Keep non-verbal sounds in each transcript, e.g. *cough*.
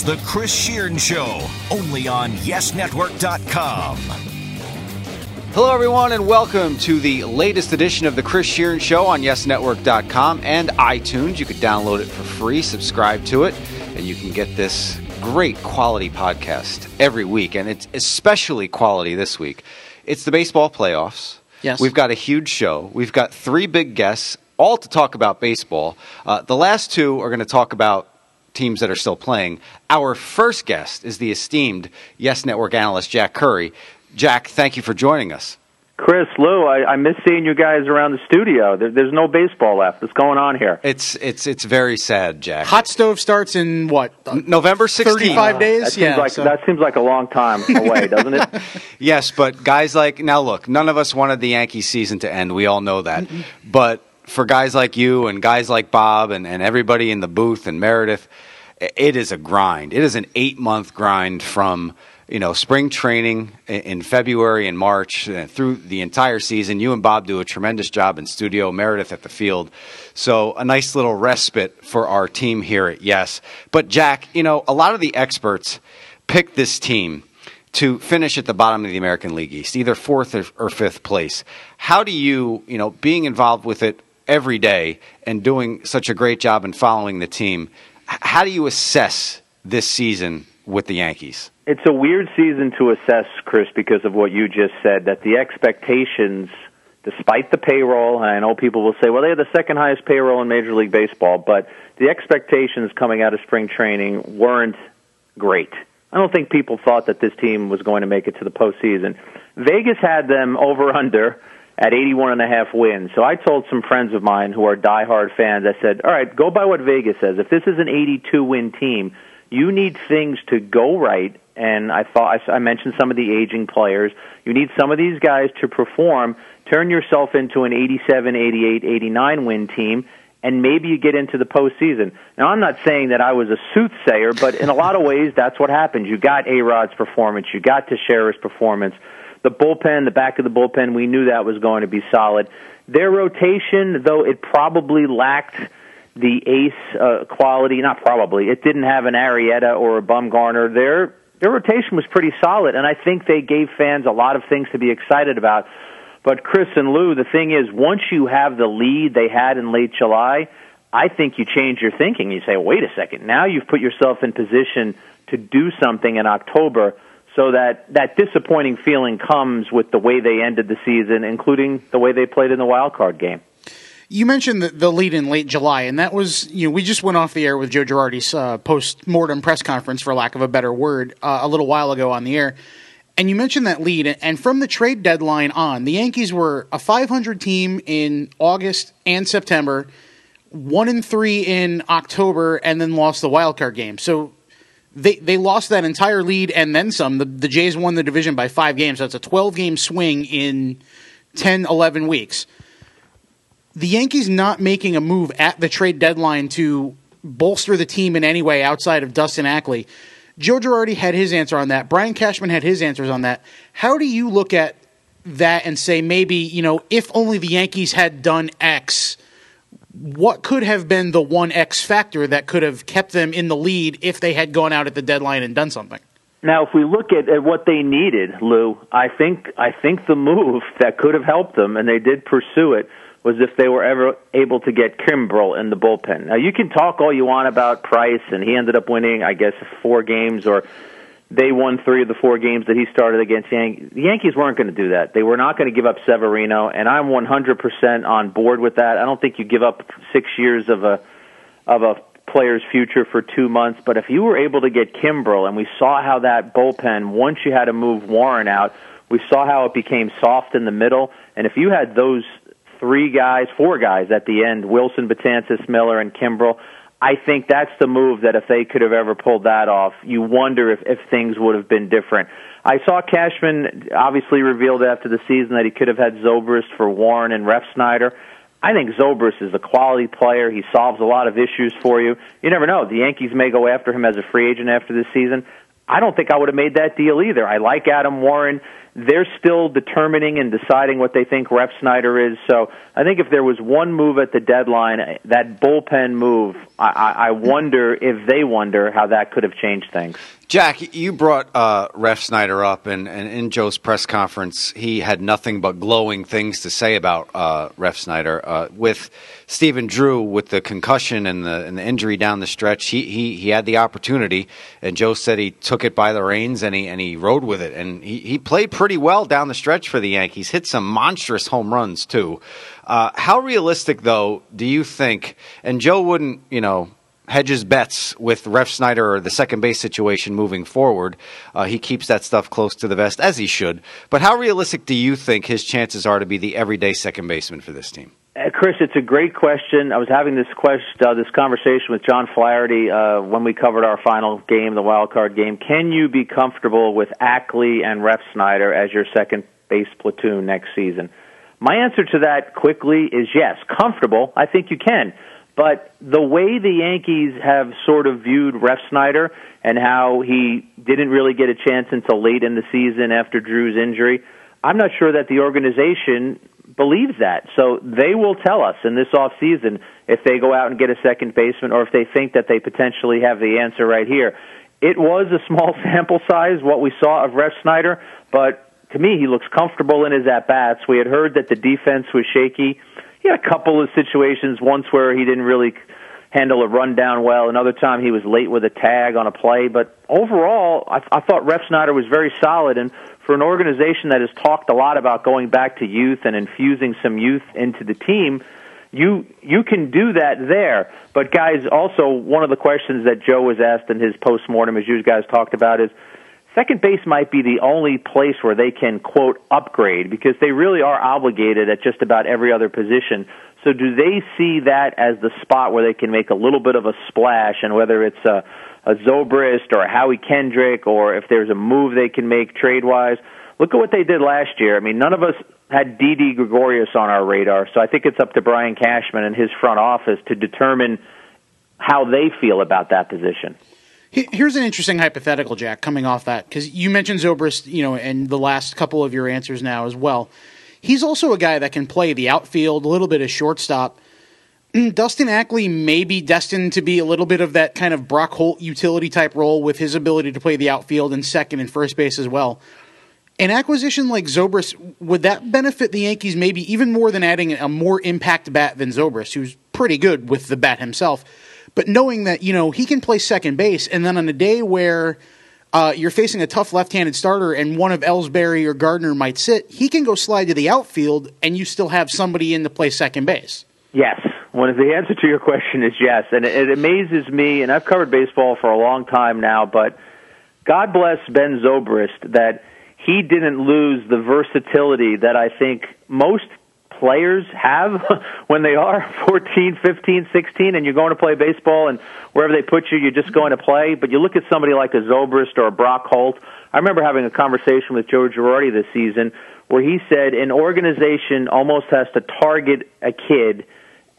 is The Chris Shearn Show, only on YesNetwork.com. Hello, everyone, and welcome to the latest edition of The Chris Shearn Show on YesNetwork.com and iTunes. You can download it for free, subscribe to it, and you can get this great quality podcast every week. And it's especially quality this week. It's the baseball playoffs. Yes. We've got a huge show. We've got three big guests, all to talk about baseball. Uh, the last two are going to talk about teams that are still playing. Our first guest is the esteemed Yes Network analyst, Jack Curry. Jack, thank you for joining us. Chris, Lou, I, I miss seeing you guys around the studio. There, there's no baseball left. What's going on here? It's it's it's very sad, Jack. Hot stove starts in what? November 16th. 35 days? That seems yeah. like so- that seems like a long time *laughs* away, doesn't it? Yes, but guys like now look, none of us wanted the Yankee season to end. We all know that. But for guys like you and guys like Bob and, and everybody in the booth and Meredith, it is a grind. It is an eight month grind from you know spring training in February and March uh, through the entire season. You and Bob do a tremendous job in studio. Meredith at the field, so a nice little respite for our team here at Yes. But Jack, you know a lot of the experts picked this team to finish at the bottom of the American League East, either fourth or fifth place. How do you, you know, being involved with it every day and doing such a great job in following the team, how do you assess this season with the Yankees? It's a weird season to assess, Chris, because of what you just said. That the expectations, despite the payroll, and I know people will say, "Well, they have the second highest payroll in Major League Baseball," but the expectations coming out of spring training weren't great. I don't think people thought that this team was going to make it to the postseason. Vegas had them over under at 81 and a half wins. So I told some friends of mine who are diehard fans, I said, all right, go by what Vegas says. If this is an 82 win team, you need things to go right. And I thought I mentioned some of the aging players. You need some of these guys to perform. Turn yourself into an 87, 88, 89 win team, and maybe you get into the postseason. Now, I'm not saying that I was a soothsayer, but in a lot of ways, that's what happened. You got A Rod's performance, you got Teixeira's performance. The bullpen, the back of the bullpen, we knew that was going to be solid. Their rotation, though it probably lacked the ace uh, quality, not probably, it didn't have an Arrieta or a Bumgarner. Their their rotation was pretty solid, and I think they gave fans a lot of things to be excited about. But Chris and Lou, the thing is, once you have the lead they had in late July, I think you change your thinking. You say, wait a second, now you've put yourself in position to do something in October so that that disappointing feeling comes with the way they ended the season, including the way they played in the wild card game. You mentioned the, the lead in late July, and that was, you know, we just went off the air with Joe Girardi's uh, post mortem press conference, for lack of a better word, uh, a little while ago on the air. And you mentioned that lead, and from the trade deadline on, the Yankees were a 500 team in August and September, one and three in October, and then lost the wild card game. So they they lost that entire lead and then some. The, the Jays won the division by five games. That's a 12 game swing in 10, 11 weeks. The Yankees not making a move at the trade deadline to bolster the team in any way outside of Dustin Ackley. Joe Girardi had his answer on that. Brian Cashman had his answers on that. How do you look at that and say maybe, you know, if only the Yankees had done X, what could have been the one X factor that could have kept them in the lead if they had gone out at the deadline and done something? Now, if we look at, at what they needed, Lou, I think I think the move *laughs* that could have helped them, and they did pursue it, was if they were ever able to get Kimbrel in the bullpen. Now, you can talk all you want about Price, and he ended up winning, I guess, four games, or they won three of the four games that he started against Yankees. The Yankees weren't going to do that. They were not going to give up Severino, and I'm 100% on board with that. I don't think you give up six years of a of a player's future for two months. But if you were able to get Kimbrel, and we saw how that bullpen, once you had to move Warren out, we saw how it became soft in the middle. And if you had those three guys, four guys at the end, Wilson, Betances, Miller, and Kimbrel, I think that's the move that if they could have ever pulled that off, you wonder if, if things would have been different. I saw Cashman obviously revealed after the season that he could have had Zobrist for Warren and Ref Snyder. I think Zobrist is a quality player. He solves a lot of issues for you. You never know. The Yankees may go after him as a free agent after this season. I don't think I would have made that deal either. I like Adam Warren. They're still determining and deciding what they think Ref Snyder is. So I think if there was one move at the deadline, that bullpen move, I, I wonder if they wonder how that could have changed things. Jack, you brought uh, Refsnyder up, and, and, in Joe's press conference, he had nothing but glowing things to say about uh, Refsnyder. Uh, with Stephen Drew, with the concussion and the, and the injury down the stretch, he, he, he had the opportunity, and Joe said he took it by the reins and he, and he rode with it. And he, he played pretty well down the stretch for the Yankees, hit some monstrous home runs, too. Uh, how realistic, though, do you think? And Joe wouldn't, you know, hedges bets with Refsnyder or the second base situation moving forward. Uh, he keeps that stuff close to the vest, as he should. But how realistic do you think his chances are to be the everyday second baseman for this team? Uh, Chris, it's a great question. I was having this question, uh, this conversation with John Flaherty uh, when we covered our final game, the wild card game. Can you be comfortable with Ackley and Refsnyder as your second base platoon next season? My answer to that quickly is yes. Comfortable, I think you can. But the way the Yankees have sort of viewed Refsnyder and how he didn't really get a chance until late in the season after Drew's injury, I'm not sure that the organization believes that. So they will tell us in this off season if they go out and get a second baseman or if they think that they potentially have the answer right here. It was a small *laughs* sample size what we saw of Refsnyder, but to me he looks comfortable in his at bats. We had heard that the defense was shaky he had a couple of situations. Once where he didn't really handle a rundown well. Another time he was late with a tag on a play. But overall, I, I thought Refsnyder was very solid. And for an organization that has talked a lot about going back to youth and infusing some youth into the team, you you can do that there. But guys, also one of the questions that Joe was asked in his postmortem, as you guys talked about, is second base might be the only place where they can quote upgrade because they really are obligated at just about every other position. So do they see that as the spot where they can make a little bit of a splash and whether it's a a Zobrist or a Howie Kendrick or if there's a move they can make trade wise. Look at what they did last year. I mean, none of us had Didi Gregorius on our radar, so I think it's up to Brian Cashman and his front office to determine how they feel about that position. Here's an interesting hypothetical, Jack, coming off that because you mentioned Zobrist, you know, and the last couple of your answers now as well. He's also a guy that can play the outfield, a little bit of shortstop. Mm, Dustin Ackley may be destined to be a little bit of that kind of Brock Holt utility type role with his ability to play the outfield and second and first base as well. An acquisition like Zobrist, would that benefit the Yankees maybe even more than adding a more impact bat than Zobrist, who's pretty good with the bat himself? But knowing that, you know, he can play second base, and then on a day where uh, you're facing a tough left-handed starter and one of Ellsbury or Gardner might sit, he can go slide to the outfield, and you still have somebody in to play second base. Yes. One of the answer to your question is yes, and it, it amazes me. And I've covered baseball for a long time now, but God bless Ben Zobrist that he didn't lose the versatility that I think most players have *laughs* when they are *laughs* 14, 15, 16, and you're going to play baseball, and wherever they put you, you're just going to play. But you look at somebody like a Zobrist or a Brock Holt. I remember having a conversation with Joe Girardi this season where he said an organization almost has to target a kid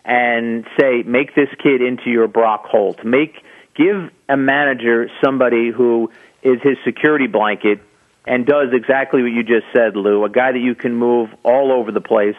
and say, make this kid into your Brock Holt. Make give a manager somebody who is his security blanket and does exactly what you just said, Lou. A guy that you can move all over the place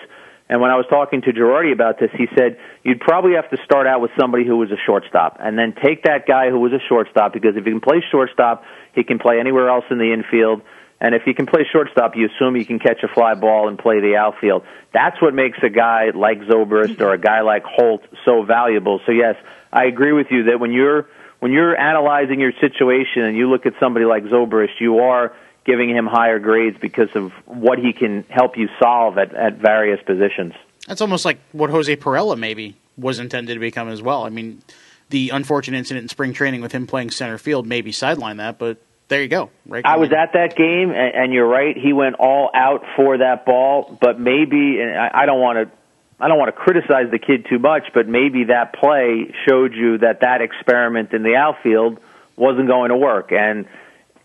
and when I was talking to Girardi about this, he said you'd probably have to start out with somebody who was a shortstop, and then take that guy who was a shortstop because if he can play shortstop, he can play anywhere else in the infield. And if he can play shortstop, you assume he can catch a fly ball and play the outfield. That's what makes a guy like Zobrist or a guy like Holt so valuable. So yes, I agree with you that when you're when you're analyzing your situation and you look at somebody like Zobrist, you are giving him higher grades because of what he can help you solve at, at various positions. That's almost like what Jose Pirela maybe was intended to become as well. I mean, the unfortunate incident in spring training with him playing center field maybe sideline that, but there you go. Right. I was at that game, and, and you're right. He went all out for that ball, but maybe, and I, I don't want to. I don't want to criticize the kid too much, but maybe that play showed you that that experiment in the outfield wasn't going to work. And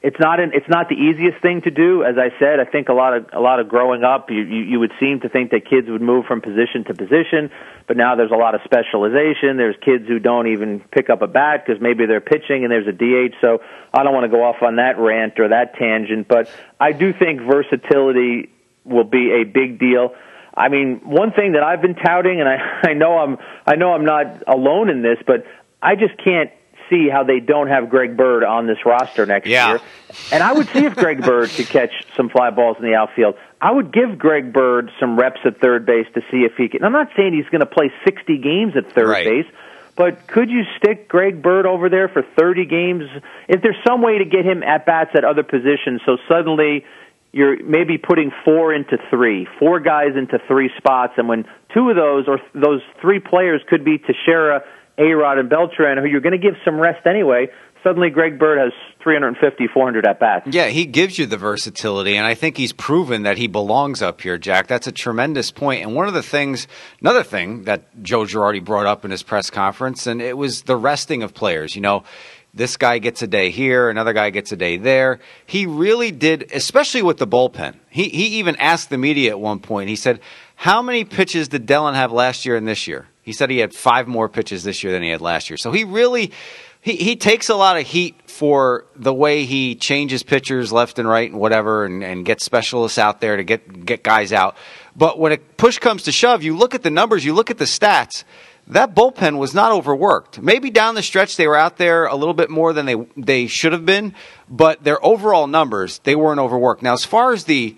it's not an, it's not the easiest thing to do. As I said, I think a lot of a lot of growing up, you, you you would seem to think that kids would move from position to position, but now there's a lot of specialization. There's kids who don't even pick up a bat because maybe they're pitching and there's a DH. So I don't want to go off on that rant or that tangent, but I do think versatility will be a big deal. I mean, one thing that I've been touting, and I, *laughs* I know I'm I know I'm not alone in this, but I just can't see how they don't have Greg Bird on this roster next yeah. year. And I would see if Greg Bird could catch some fly balls in the outfield. I would give Greg Bird some reps at third base to see if he can. I'm not saying he's going to play 60 games at third right. base, but could you stick Greg Bird over there for 30 games? If there's some way to get him at bats at other positions, so suddenly you're maybe putting four into three, four guys into three spots, and when two of those or those three players could be Teixeira a Rod and Beltran, who you're going to give some rest anyway, suddenly Greg Bird has 350, 400 at bats. Yeah, he gives you the versatility, and I think he's proven that he belongs up here, Jack. That's a tremendous point. And one of the things, another thing that Joe Girardi brought up in his press conference, and it was the resting of players. You know, this guy gets a day here, another guy gets a day there. He really did, especially with the bullpen. He he even asked the media at one point. He said, "How many pitches did Dellin have last year and this year?" He said he had five more pitches this year than he had last year. So he really he, he takes a lot of heat for the way he changes pitchers left and right and whatever and, and gets specialists out there to get get guys out. But when a push comes to shove, you look at the numbers, you look at the stats. That bullpen was not overworked. Maybe down the stretch they were out there a little bit more than they they should have been, but their overall numbers they weren't overworked. Now, as far as the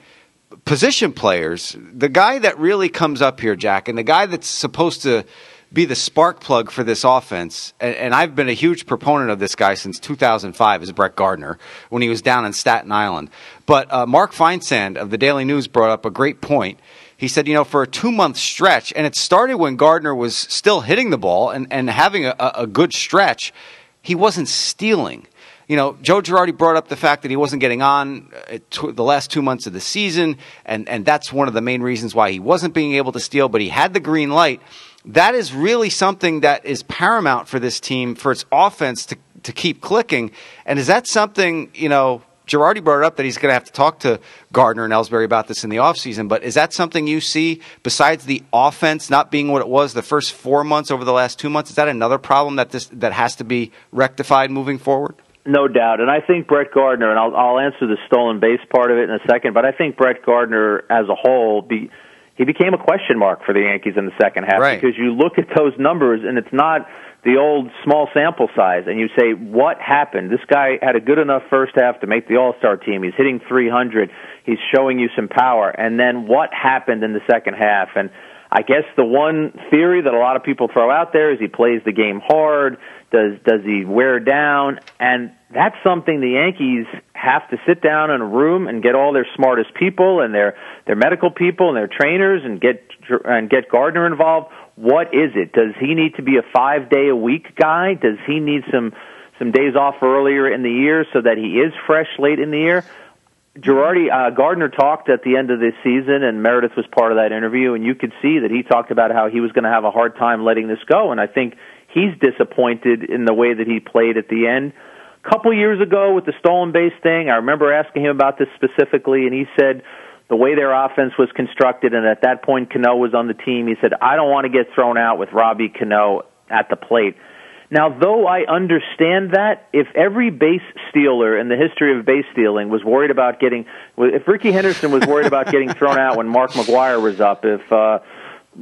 position players, the guy that really comes up here, Jack, and the guy that's supposed to be the spark plug for this offense, and, and, I've been a huge proponent of this guy since 2005, is Brett Gardner when he was down in Staten Island. But uh, Mark Feinsand of the Daily News brought up a great point. He said, you know, for a two month stretch, and it started when Gardner was still hitting the ball and, and having a, a good stretch, he wasn't stealing you know, Joe Girardi brought up the fact that he wasn't getting on uh, the last two months of the season, and, and that's one of the main reasons why he wasn't being able to steal, but he had the green light. That is really something that is paramount for this team, for its offense to, to keep clicking. And is that something, you know, Girardi brought up that he's going to have to talk to Gardner and Ellsbury about this in the offseason, but is that something you see besides the offense not being what it was the first four months over the last two months? Is that another problem that this that has to be rectified moving forward? No doubt, and I think Brett Gardner, and I'll, I'll answer the stolen base part of it in a second, but I think Brett Gardner as a whole, be, he became a question mark for the Yankees in the second half right. because you look at those numbers and it's not the old small sample size, and you say, what happened? This guy had a good enough first half to make the All Star team. He's hitting 300. He's showing you some power, and then what happened in the second half? And I guess the one theory that a lot of people throw out there is he plays the game hard does does he wear down? And that's something the Yankees have to sit down in a room and get all their smartest people and their their medical people and their trainers and get and get Gardner involved. What is it? Does he need to be a five day a week guy? Does he need some some days off earlier in the year so that he is fresh late in the year? Girardi uh, Gardner talked at the end of this season, and Meredith was part of that interview, and you could see that he talked about how he was going to have a hard time letting this go, and I think he's disappointed in the way that he played at the end. A couple years ago with the stolen base thing, I remember asking him about this specifically, and he said the way their offense was constructed, and at that point Cano was on the team, he said, I don't want to get thrown out with Robbie Cano at the plate. Now, though I understand that, if every base stealer in the history of base stealing was worried about getting, if Rickey Henderson was worried about getting thrown out when Mark McGwire was up, if uh,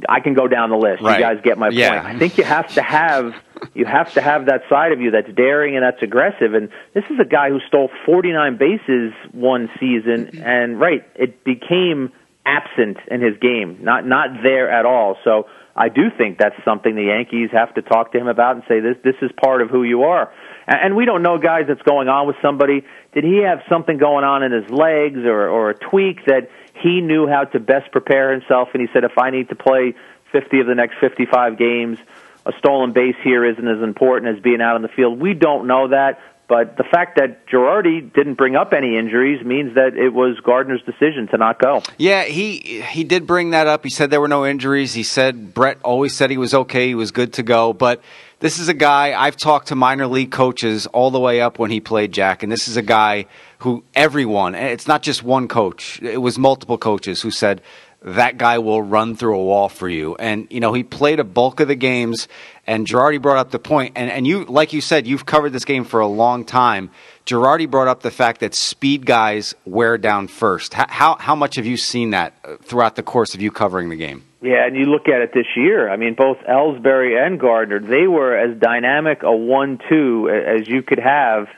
I can go down the list. Right. You guys get my yeah. point. I think you have to have you have to have that side of you that's daring and that's aggressive. And this is a guy who stole 49 bases one season, and right, it became absent in his game, not not there at all. So I do think that's something the Yankees have to talk to him about and say this this is part of who you are. And we don't know, guys, that's going on with somebody. Did he have something going on in his legs or, or a tweak that he knew how to best prepare himself, and he said, if I need to play 50 of the next 55 games, a stolen base here isn't as important as being out on the field. We don't know that, But the fact that Girardi didn't bring up any injuries means that it was Gardner's decision to not go. Yeah, he he did bring that up. He said there were no injuries. He said Brett always said he was okay, he was good to go. But this is a guy I've talked to minor league coaches all the way up when he played Jack, and this is a guy who everyone, it's not just one coach, it was multiple coaches who said that guy will run through a wall for you. And, you know, he played a bulk of the games, and Girardi brought up the point, and, and you, like you said, you've covered this game for a long time. Girardi brought up the fact that speed guys wear down first. How, how much have you seen that uh, throughout the course of you covering the game? Yeah, and you look at it this year. I mean, both Ellsbury and Gardner, they were as dynamic a one-two as you could have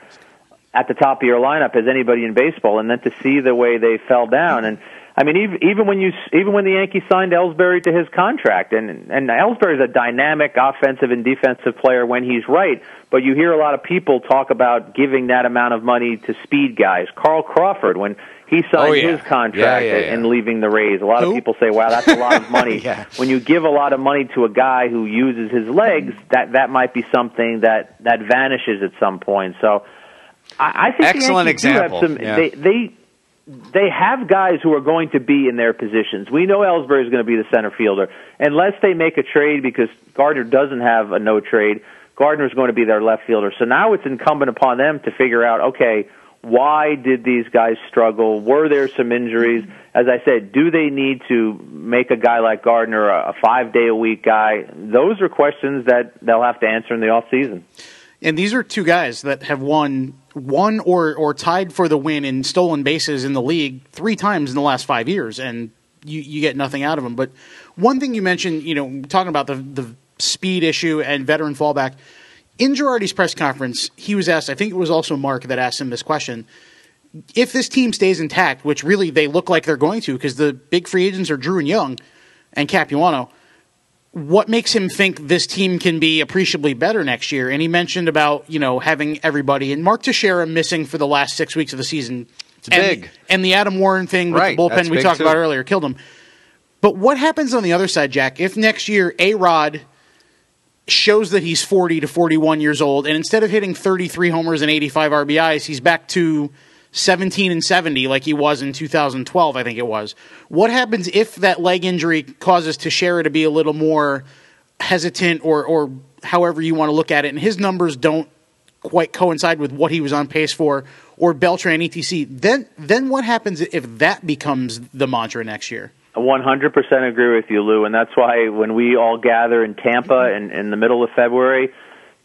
at the top of your lineup as anybody in baseball. And then to see the way they fell down, and I mean, even even when you even when the Yankees signed Ellsbury to his contract, and and Ellsbury is a dynamic offensive and defensive player when he's right. But you hear a lot of people talk about giving that amount of money to speed guys. Carl Crawford, when he oh, signed oh, yeah. his contract yeah, yeah, and leaving the Rays. A lot Who? of people say, "Wow, that's a lot of *laughs* money." When you give a lot of money to a guy who uses his legs, that that might be something that that vanishes at some point. So, I, I think excellent the example. Do have some, They they they have guys who are going to be in their positions. We know Ellsbury is going to be the center fielder unless they make a trade because Gardner doesn't have a no trade. Gardner is going to be their left fielder. So now it's incumbent upon them to figure out, okay why did these guys struggle? Were there some injuries? As I said, do they need to make a guy like Gardner a, five day a week guy? Those are questions that they'll have to answer in the off season. And these are two guys that have won one or or tied for the win in stolen bases in the league three times in the last five years, and you, you get nothing out of them. But one thing you mentioned, you know, talking about the the speed issue and veteran fallback in Girardi's press conference, he was asked, I think it was also Mark that asked him this question. If this team stays intact, which really they look like they're going to, because the big free agents are Drew and Young and Capuano, what makes him think this team can be appreciably better next year? And he mentioned about, you know, having everybody and Mark Teixeira missing for the last six weeks of the season. It's and, big. And the Adam Warren thing with right, the bullpen we talked too. about earlier killed him. But what happens on the other side, Jack, if next year A Rod shows that he's 40 to 41 years old, and instead of hitting 33 homers and 85 RBIs, he's back to 17 and 70 like he was in 2012, I think it was. What happens if that leg injury causes Teixeira to be a little more hesitant or, or however you want to look at it, and his numbers don't quite coincide with what he was on pace for, or Beltran etc. Then, then what happens if that becomes the mantra next year? 100% agree with you, Lou, and that's why when we all gather in Tampa in, in the middle of February,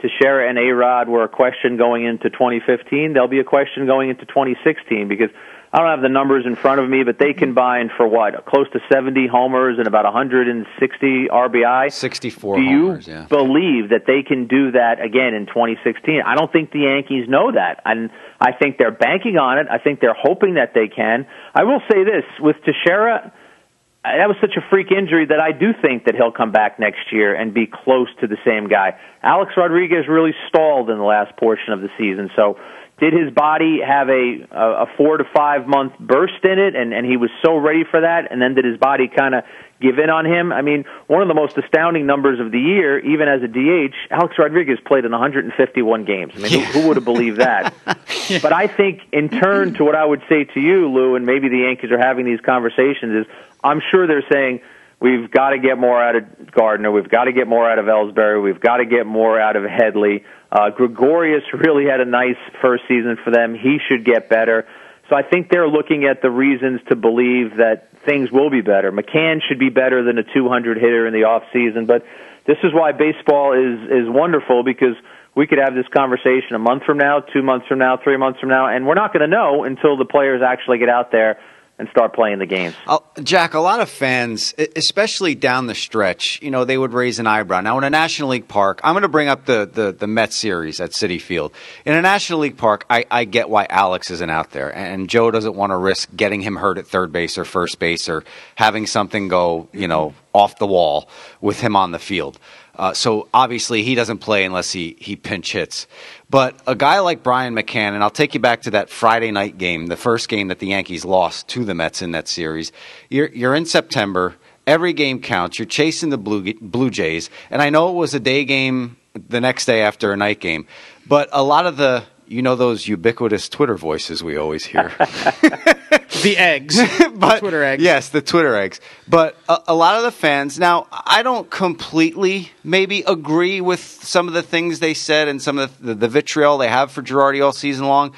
Teixeira and A-Rod were a question going into 2015. There'll be a question going into 2016 because I don't have the numbers in front of me, but they combined for what? Close to 70 homers and about 160 RBI. 64 do you homers, yeah. believe that they can do that again in 2016? I don't think the Yankees know that. And I think they're banking on it. I think they're hoping that they can. I will say this, with Teixeira – that was such a freak injury that I do think that he'll come back next year and be close to the same guy. Alex Rodriguez really stalled in the last portion of the season, so did his body have a a four to five month burst in it, and and he was so ready for that, and then did his body kind of give in on him? I mean, one of the most astounding numbers of the year, even as a DH, Alex Rodriguez played in 151 games. I mean, who, who would have believed that? *laughs* yeah. But I think, in turn to what I would say to you, Lou, and maybe the Yankees are having these conversations, is I'm sure they're saying we've got to get more out of Gardner, we've got to get more out of Ellsbury, we've got to get more out of Headley. Uh, Gregorius really had a nice first season for them. He should get better. So I think they're looking at the reasons to believe that things will be better. McCann should be better than a 200 hitter in the off season, but this is why baseball is is wonderful because we could have this conversation a month from now, two months from now, three months from now, and we're not going to know until the players actually get out there and start playing the games. Uh, Jack, a lot of fans, especially down the stretch, you know, they would raise an eyebrow. Now, in a National League park, I'm going to bring up the, the, the Mets series at Citi Field. In a National League park, I, I get why Alex isn't out there, and Joe doesn't want to risk getting him hurt at third base or first base or having something go, you know, off the wall with him on the field. Uh, so obviously he doesn't play unless he, he pinch hits. But a guy like Brian McCann, and I'll take you back to that Friday night game, the first game that the Yankees lost to the Mets in that series. You're, you're in September. Every game counts. You're chasing the Blue, Blue Jays. And I know it was a day game the next day after a night game. But a lot of the you know those ubiquitous Twitter voices we always hear. *laughs* the eggs, *laughs* but, Twitter eggs. Yes, the Twitter eggs. But a, a, lot of the fans now, I don't completely maybe agree with some of the things they said and some of the, the, the vitriol they have for Girardi all season long.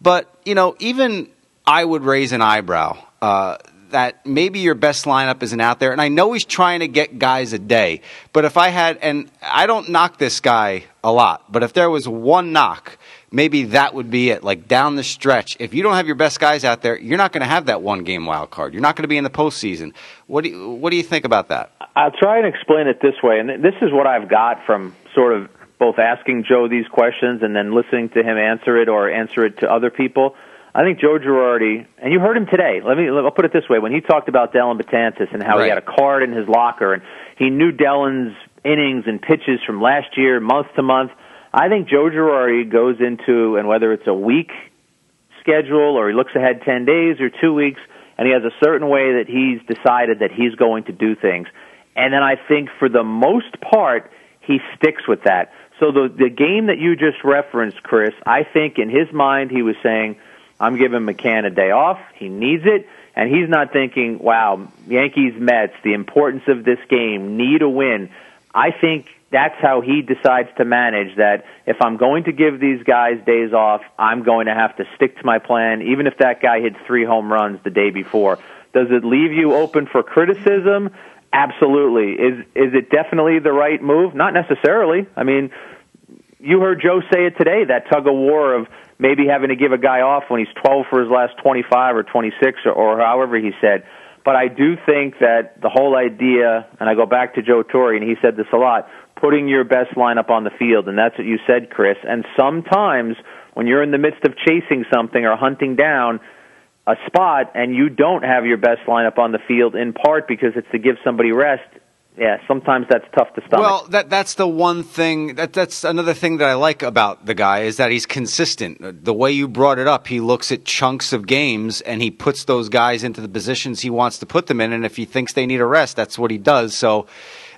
But you know, even I would raise an eyebrow. Uh, that maybe your best lineup isn't out there. And I know he's trying to get guys a day. But if I had, and I don't knock this guy a lot, but if there was one knock, maybe that would be it. Like down the stretch, if you don't have your best guys out there, you're not going to have that one game wild card. You're not going to be in the postseason. What do you, what do you think about that? I'll try and explain it this way, and this is what I've got from sort of both asking Joe these questions and then listening to him answer it or answer it to other people. I think Joe Girardi, and you heard him today. Let me. I'll put it this way: when he talked about Dellin Betances and how right. he had a card in his locker, and he knew Dellin's innings and pitches from last year, month to month. I think Joe Girardi goes into, and whether it's a week schedule or he looks ahead ten days or two weeks, and he has a certain way that he's decided that he's going to do things. And then I think for the most part, he sticks with that. So the the game that you just referenced, Chris, I think in his mind he was saying I'm giving McCann a day off. He needs it. And he's not thinking, wow, Yankees, Mets, the importance of this game, need a win. I think that's how he decides to manage that. If I'm going to give these guys days off, I'm going to have to stick to my plan, even if that guy hit three home runs the day before. Does it leave you open for criticism? Absolutely. Is is it definitely the right move? Not necessarily. I mean, you heard Joe say it today. That tug of war of maybe having to give a guy off when he's 12 for his last 25 or 26 or, or however he said. But I do think that the whole idea, and I go back to Joe Torre, and he said this a lot, putting your best lineup on the field, and that's what you said, Chris. And sometimes when you're in the midst of chasing something or hunting down a spot and you don't have your best lineup on the field, in part because it's to give somebody rest, yeah, sometimes that's tough to stomach. Well, that that's the one thing that that's another thing that I like about the guy is that he's consistent. The way you brought it up, he looks at chunks of games and he puts those guys into the positions he wants to put them in and if he thinks they need a rest, that's what he does. So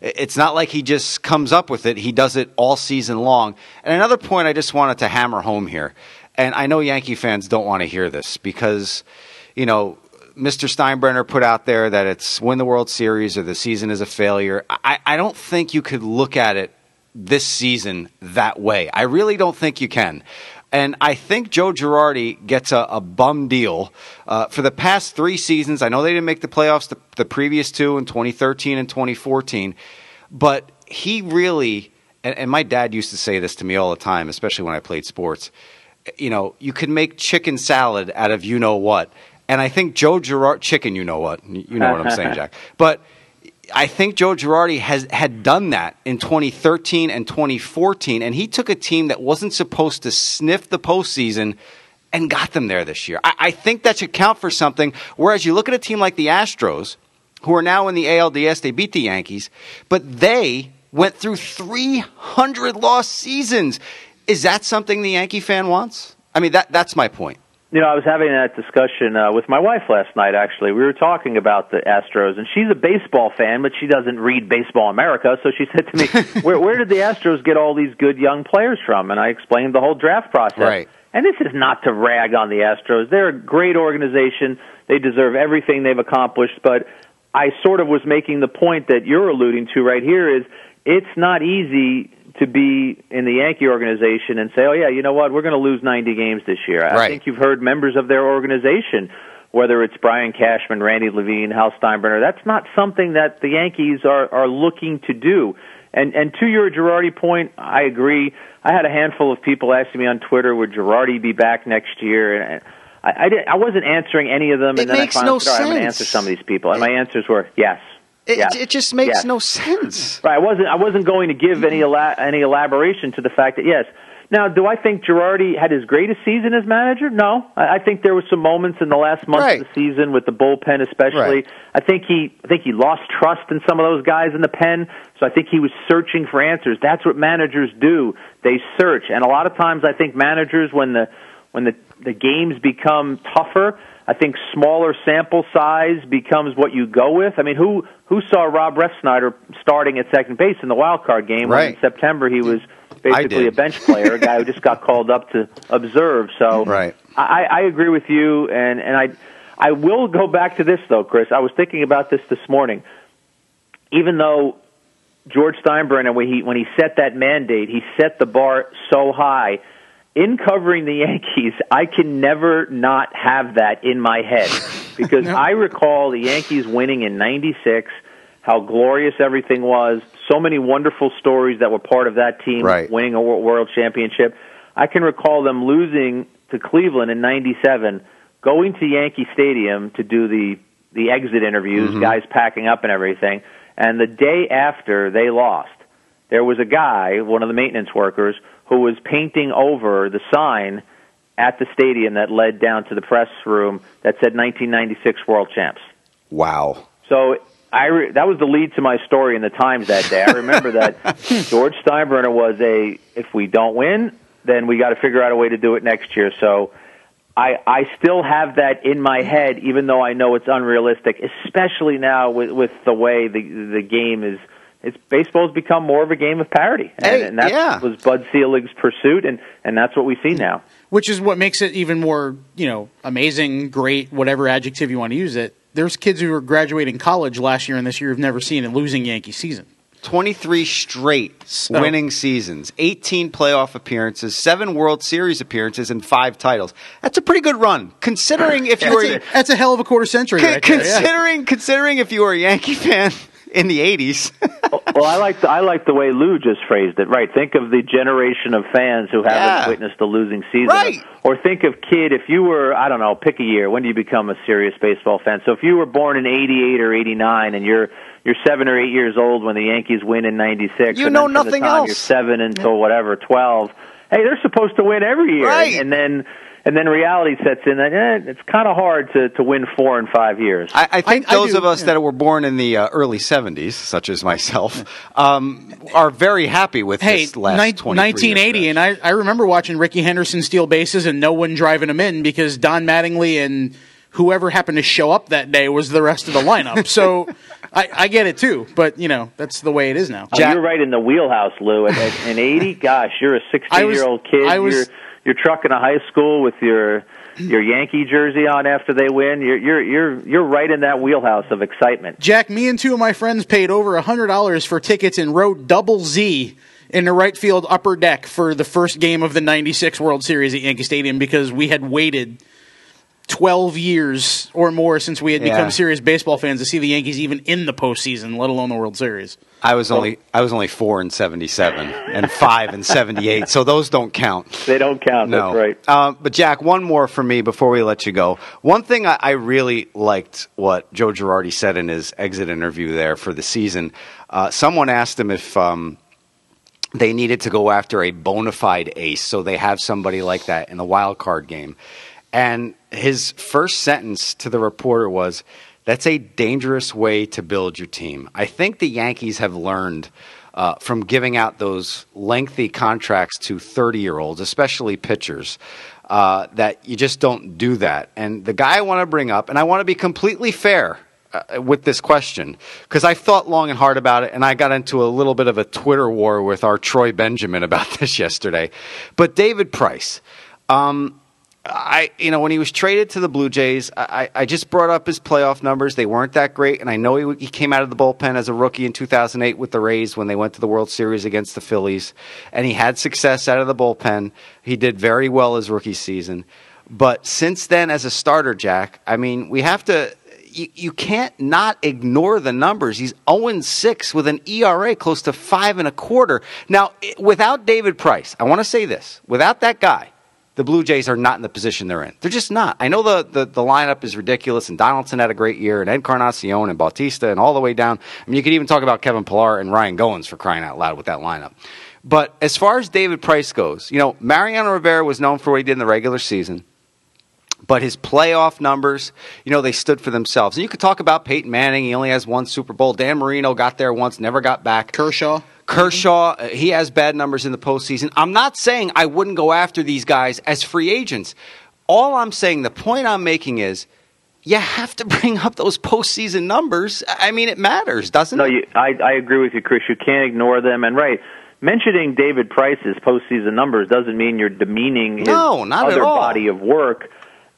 it's not like he just comes up with it. He does it all season long. And another point I just wanted to hammer home here. And I know Yankee fans don't want to hear this because you know, Mr. Steinbrenner put out there that it's win the World Series or the season is a failure. I, I don't think you could look at it this season that way. I really don't think you can. And I think Joe Girardi gets a, a bum deal. Uh, for the past three seasons, I know they didn't make the playoffs the, the previous two in 2013 and 2014, but he really, and, and my dad used to say this to me all the time, especially when I played sports, you know, you can make chicken salad out of you know what and I think Joe Girardi, chicken, you know what, you know what I'm saying, *laughs* Jack. But I think Joe Girardi has had done that in 2013 and 2014, and he took a team that wasn't supposed to sniff the postseason and got them there this year. I, I think that should count for something. Whereas you look at a team like the Astros, who are now in the ALDS, they beat the Yankees, but they went through 300 lost seasons. Is that something the Yankee fan wants? I mean, that that's my point. You know, I was having that discussion uh, with my wife last night. Actually, we were talking about the Astros, and she's a baseball fan, but she doesn't read Baseball America. So she said to me, *laughs* "Where where did the Astros get all these good young players from?" And I explained the whole draft process. Right. And this is not to rag on the Astros; they're a great organization. They deserve everything they've accomplished. But I sort of was making the point that you're alluding to right here: is it's not easy to be in the Yankee organization and say, "Oh yeah, you know what? We're going to lose 90 games this year." Right. I think you've heard members of their organization, whether it's Brian Cashman, Randy Levine, Hal Steinbrenner, that's not something that the Yankees are are looking to do. And and to your Girardi point, I agree. I had a handful of people asking me on Twitter, "Would Girardi be back next year?" And I I, did, I wasn't answering any of them. It and then makes I finally no said, I'm going to answer some of these people, and my answers were yes. It, yes. it just makes yes. no sense. Right. I wasn't. I wasn't going to give any ela- any elaboration to the fact that yes. Now, do I think Girardi had his greatest season as manager? No. I, I think there were some moments in the last month right. of the season with the bullpen, especially. Right. I think he. I think he lost trust in some of those guys in the pen. So I think he was searching for answers. That's what managers do. They search, and a lot of times I think managers, when the when the the games become tougher I think smaller sample size becomes what you go with. I mean, who who saw Rob Refsnyder starting at second base in the wild card game right. when in September he was basically a bench player, a guy who just got called up to observe. So Right. I, I agree with you, and and I I will go back to this though, Chris. I was thinking about this this morning. Even though George Steinbrenner, when he when he set that mandate, he set the bar so high. In covering the Yankees, I can never not have that in my head *laughs* because I recall the Yankees winning in '96, how glorious everything was, so many wonderful stories that were part of that team Right. winning a world championship. I can recall them losing to Cleveland in '97, going to Yankee Stadium to do the the exit interviews, mm-hmm. guys packing up and everything. And the day after they lost, there was a guy, one of the maintenance workers, who was painting over the sign at the stadium that led down to the press room that said 1996 World Champs. Wow. So I re- that was the lead to my story in the Times that day. I remember that *laughs* George Steinbrenner was a if we don't win, then we got to figure out a way to do it next year. So I I still have that in my head, even though I know it's unrealistic, especially now with with the way the the game is. It's baseball's become more of a game of parity, and, Hey, and that yeah. was Bud Selig's pursuit, and and that's what we see now. which is what makes it even more you know amazing great whatever adjective you want to use it there's kids who are graduating college last year and this year who've never seen a losing yankee season 23 straight winning seasons, 18 playoff appearances, seven World Series appearances, and five titles. That's a pretty good run, considering if you were that's a, that's a hell of a quarter century con- right there, yeah. considering considering if you were a Yankee fan in the 80s. *laughs* well, I like the, I like the way Lou just phrased it. Right. Think of the generation of fans who haven't Yeah. witnessed a losing season. Right. Or think of kid if you were I don't know pick a year. When do you become a serious baseball fan? So if you were born in '88 or '89 and you're you're seven or eight years old when the Yankees win in '96, you and know nothing time, else. You're seven until whatever twelve. Hey, they're supposed to win every year, Right. and then. And then reality sets in that eh, it's kind of hard to, to win four in five years. I, I think I- I those do, of us yeah. that were born in the uh, early 70s, such as myself, um, are very happy with Hey, this last nine- 23 year 1980, stretch. and I, I remember watching Rickey Henderson steal bases and no one driving him in because Don Mattingly and whoever happened to show up that day was the rest of the lineup. so I, I get it too, but you know that's the way it is now. Oh, Jack- you're right in the wheelhouse, Lou. At, at, in '80, gosh, you're a 16 year old kid. I was- you're you're trucking to high school with your your Yankee jersey on after they win. You're you're you're you're right in that wheelhouse of excitement. Jack, me and two of my friends paid over a hundred dollars for tickets in row double Z in the right field upper deck for the first game of the '96 World Series at Yankee Stadium because we had waited. 12 years or more since we had Yeah. become serious baseball fans to see the Yankees even in the postseason, let alone the World Series. I was only I was only four in 77 and five in 78, so those don't count. They don't count. No. That's right. Um, but Jack, one more for me before we let you go. One thing I, I really liked what Joe Girardi said in his exit interview there for the season. Uh, someone asked him if um, they needed to go after a bona fide ace, so they have somebody like that in the wild card game. And his first sentence to the reporter was, "That's a dangerous way to build your team." I think the Yankees have learned uh, from giving out those lengthy contracts to thirty-year-olds, especially pitchers, uh, that you just don't do that. And the guy I want to bring up, and I want to be completely fair uh, with this question because I thought long and hard about it, and I got into a little bit of a Twitter war with our Troy Benjamin about *laughs* this yesterday. But David Price, um, I you know when he was traded to the Blue Jays, I, I just brought up his playoff numbers. They weren't that great, and I know he, he came out of the bullpen as a rookie in 2008 with the Rays when they went to the World Series against the Phillies, and he had success out of the bullpen. He did very well his rookie season, but since then, as a starter, Jack, I mean, we have to you, you can't not ignore the numbers. He's 0 6 with an ERA close to five and a quarter. Now, without David Price, I want to say this: without that guy, the Blue Jays are not in the position they're in. They're just not. I know the, the, the lineup is ridiculous, and Donaldson had a great year, and Ed Encarnacion and Bautista, and all the way down. I mean, you could even talk about Kevin Pillar and Ryan Goins for crying out loud with that lineup. But as far as David Price goes, you know, Mariano Rivera was known for what he did in the regular season but his playoff numbers, you know, they stood for themselves. And you could talk about Peyton Manning. He only has one Super Bowl. Dan Marino got there once, never got back. Kershaw. Kershaw, uh, he has bad numbers in the postseason. I'm not saying I wouldn't go after these guys as free agents. All I'm saying, the point I'm making is, you have to *laughs* bring up those postseason numbers. I mean, it matters, doesn't No, it? you, I, I agree with you, Chris. You can't ignore them. And right, mentioning David Price's postseason numbers doesn't mean you're demeaning his No, other body of work.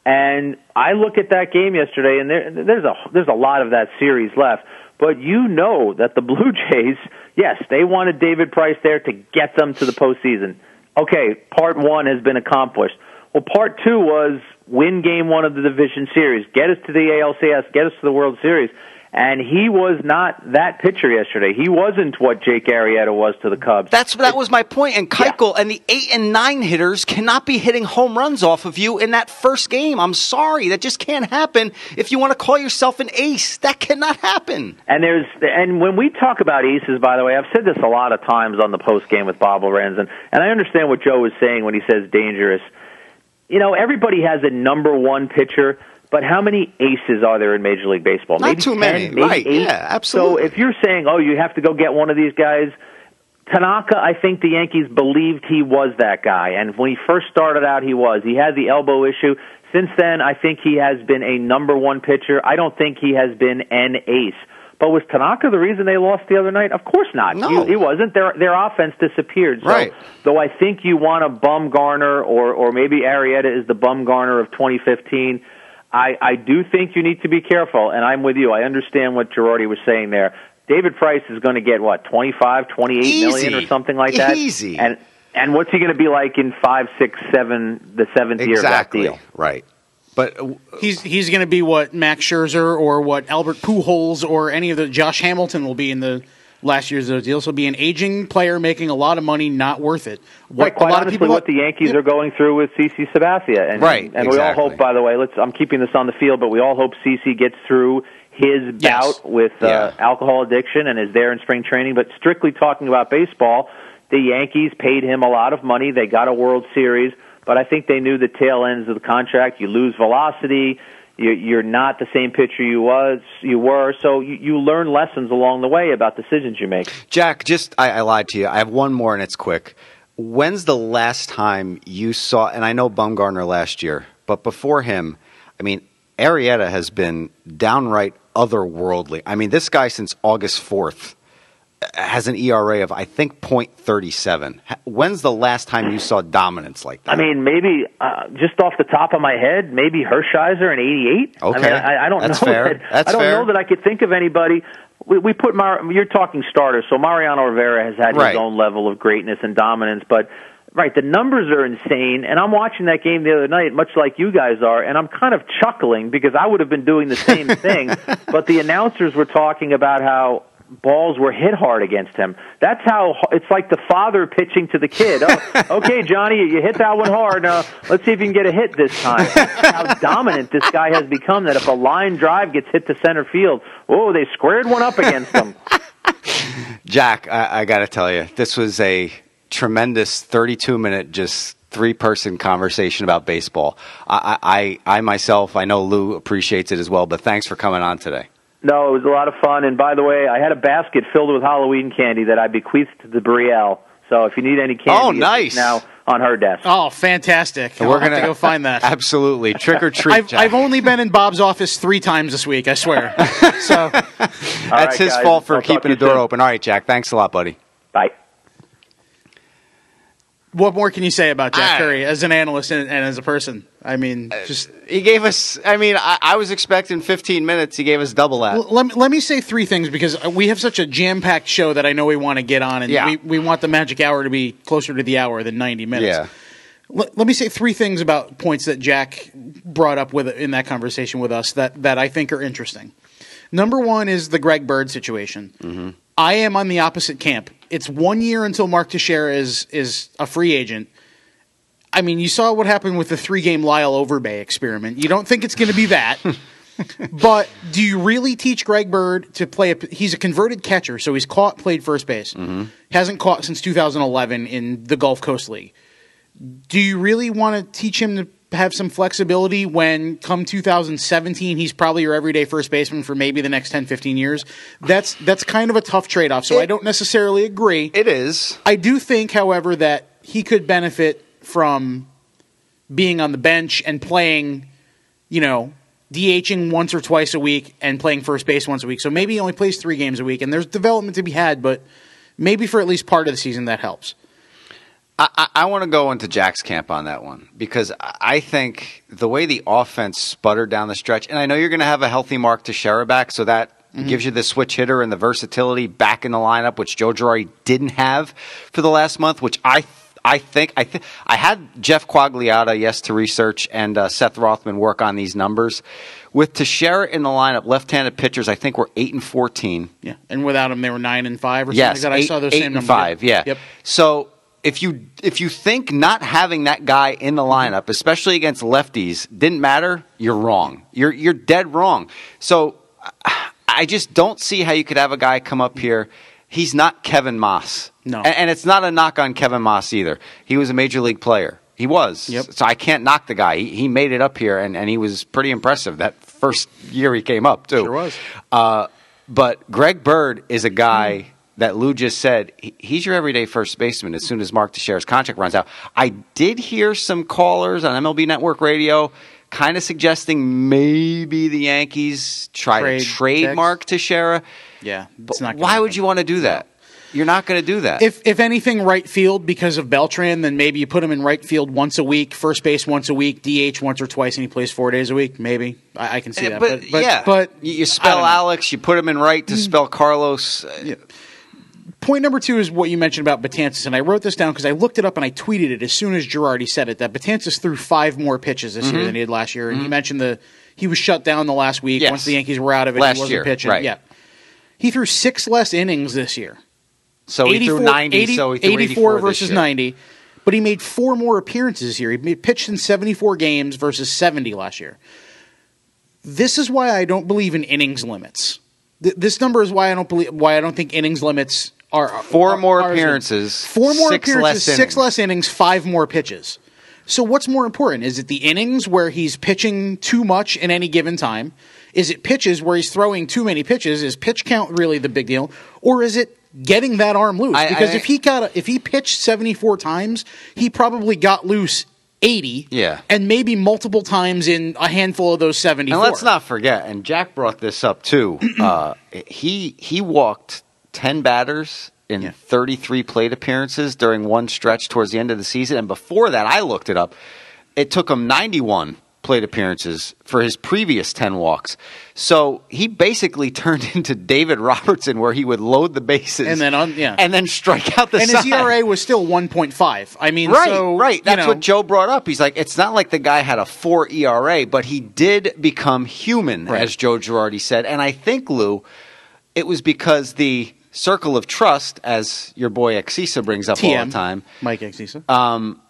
And I look at that game yesterday, and there, there's a there's a lot of that series left. But you know that the Blue *laughs* Jays, yes, they wanted David Price there to get them to the postseason. Okay, part one has been accomplished. Well, part two was win game one of the division series, get us to the ALCS, get us to the World Series. And he was not that pitcher yesterday. He wasn't what Jake Arrieta was to the Cubs. That's that was my point. And Keuchel and the eight and nine hitters cannot be hitting home runs off of you in that first game. I'm sorry, that just can't happen. If you want to call yourself an ace, that cannot happen. And there's and when we talk about aces, by the way, I've said this a lot of times on the post game with Bob Lorenz, and, and I understand what Joe was saying when he says dangerous. You know, everybody has a number one pitcher, but how many aces are there in Major League Baseball? Not maybe too 10, many. maybe Right, eight. yeah, absolutely. So if you're saying, oh, you have to go get one of these guys, Tanaka, I think the Yankees believed he was that guy, and when he first started out, he was. He had the elbow issue. Since then, I think he has been a number one pitcher. I don't think he has been an ace. But was Tanaka the reason they lost the other night? Of course not. No. He, he wasn't. Their their offense disappeared. So, Right. Though I think you want a Bumgarner, or or maybe Arrieta is the Bumgarner of 2015. I I do think you need to be careful, and I'm with you. I understand what Girardi was saying there. David Price is going to get what 25, 28 million Easy. or something like that. Easy. And and what's he going to be like in five, six, seven, the seventh year of that Exactly. deal? Right. But uh, He's he's going to be what Max Scherzer or what Albert Pujols or any of the Josh Hamilton will be in the last years those deals. Be an aging player making a lot of money, not worth it. What Right, quite a lot of honestly, people what the Yankees are going through with CC Sabathia, and Right, and we all hope. By the way, let's I'm keeping this on the field, but we all hope CC gets through his Yes. bout with uh, Yeah. alcohol addiction and is there in spring training. But strictly talking about baseball, the Yankees paid him a lot of money. They got a World Series, but I think they knew the tail ends of the contract. You lose velocity. You- You're not the same pitcher you was you were, so you, you learn lessons along the way about decisions you make. Jack, just I, I lied to you. I have one more, and it's quick. When's the last time you saw? And I know Bumgarner last year, but before him, I mean, Arrieta has been downright otherworldly. I mean, this guy since August fourth has an ERA of I think .37. When's the last time you saw dominance like that? I mean, maybe uh, just off the top of my head, maybe Hershiser in '88. I Okay. mean, I, I don't That's know. fair. That, That's I don't fair. know that I could think of anybody. We, we put Mar- you're talking starters, so Mariano Rivera has had Right. his own level of greatness and dominance, but. Right, the numbers are insane, and I'm watching that game the other night, much like you guys are, and I'm kind of chuckling because I would have been doing the same *laughs* thing, but the announcers were talking about how balls were hit hard against him. That's how it's like the father pitching to the kid. Oh, *laughs* okay, Johnny, you hit that one hard. Now let's see if you can get a hit this time. how *laughs* dominant this guy has become. That if a line drive gets hit to center field, oh, they squared one up against him. *laughs* Jack, I, I got to tell you, this was a tremendous 32 minute, just three person conversation about baseball. I, I, I myself, I know Lou appreciates it as well, but thanks for coming on today. No, it was a lot of fun. And by the way, I had a basket filled with Halloween candy that I bequeathed to the Brielle. So if you need any oh, candy, Oh, nice. now on her desk. Oh, fantastic! I'll We're gonna to go find that. *laughs* Absolutely, trick or treat. I've, Jack. I've only been in Bob's office three times this week. I swear. *laughs* so All That's right, his guys. fault for I'll keeping the door soon. open. All right, Jack. Thanks a lot, buddy. Bye. What more can you say about Jack I- Curry as an analyst and, and as a person? I mean, just He gave us. I mean, I, I was expecting 15 minutes. He gave us double that. L- let me, let me say three things because we have such a jam packed show that I know we want to get on, and Yeah. we, we want the magic hour to be closer to the hour than 90 minutes. Yeah. Let, let me say three things about points that Jack brought up with in that conversation with us that, that I think are interesting. Number one is the Greg Bird situation. Mm-hmm. I am on the opposite camp. It's one year until Mark Teixeira is is a free agent. I mean, you saw what happened with the three game Lyle Overbay experiment. You don't think it's going to be that. *laughs* but do you really teach Greg Bird to play? A, he's a converted catcher, so he's caught, played first base. Mm-hmm. Hasn't caught since 2011 in the Gulf Coast League. Do you really want to teach him to have some flexibility when come 2017 he's probably your everyday first baseman for maybe the next 10 15 years that's that's kind of a tough trade-off so i don't necessarily agree It is. I do think, however, that he could benefit from being on the bench and playing, you know, DHing once or twice a week and playing first base once a week. So maybe he only plays three games a week, and there's development to be had, but maybe for at least part of the season that helps. I, I, I want to go into Jack's camp on that one because I think the way the offense sputtered down the stretch, and I know you're going to have a healthy Mark Teixeira back, so that gives you the switch hitter and the versatility back in the lineup, which Joe Girardi didn't have for the last month, which I. I think I th- I had Jeff Quagliata yes to research and uh, Seth Rothman work on these numbers with Teixeira in the lineup. Left-handed pitchers, I think we're eight and fourteen. Yeah, and without him, they were nine and five or Yes, something like that. I saw those eight same and numbers. five. Yeah. Yep. So if you if you think not having that guy in the lineup, especially against lefties, didn't matter, you're wrong. You're you're dead wrong. So I- just don't see how you could have a guy come up here. He's not Kevin Maas. No. and, and it's not a knock on Kevin Maas either. He was a major league player. He was. Yep. So I can't knock the guy. He, he made it up here, and, and he was pretty impressive that first year he came up too. Sure was. Uh, but Greg Bird is a guy that Lou just said he's your everyday first baseman as soon as Mark Teixeira's contract runs out. I did hear some callers on MLB Network Radio kind of suggesting maybe the Yankees try Trade to trade picks. Mark Teixeira. Yeah, But it's not. gonna why would you want to do that? You're not going to do that. If if anything, right field because of Beltran, then maybe you put him in right field once a week, first base once a week, DH once or twice, and he plays four days a week. Maybe I, I can see that. but, yeah, but you, spell. Alex, you put him in right to spell Carlos. Uh, Point number two is what you mentioned about Betances, and I wrote this down because I looked it up and I tweeted it as soon as Girardi said it that Betances threw five more pitches this Mm-hmm. year than he did last year, and he mentioned the he was shut down the last week Yes. once the Yankees were out of it. Last he wasn't year, pitching. right. Yeah, he threw six less innings this year. So he threw 90, 80 so he threw 84 84 this versus. 90. But he made four more appearances this year. He pitched in 74 games versus 70 last year. This is why I don't believe in innings limits. Th- this number is why I don't believe why I don't think innings limits are Four more appearances, Four more six appearances, less six innings. less innings, five more pitches. So what's more important? Is it the innings where he's pitching too much in any given time? Is it pitches where he's throwing too many pitches? Is pitch count really the big deal, or is it getting that arm loose? I- because I- if he got a, if he pitched seventy four times, he probably got loose eighty. Yeah. and maybe multiple times in a handful of those seventy And let's not forget, and Jack brought this up too. *clears throat* uh, he he walked ten batters in Yeah. 33 plate appearances during one stretch towards the end of the season, and before that, I looked it up. It took him 91 plate appearances for his previous 10 walks. So he basically *laughs* turned into David Robertson, where he would load the bases And then on- yeah. and then strike out the and his. ERA was still one point five. I mean, Right, so, right. That's know, what Joe brought up. He's like, it's not like the guy had a four ERA, but he did become human, Right. as Joe Girardi said. And I think Lou, it was because the circle of trust, as your boy Axisa brings up all TM the time. Mike Axisa. Um,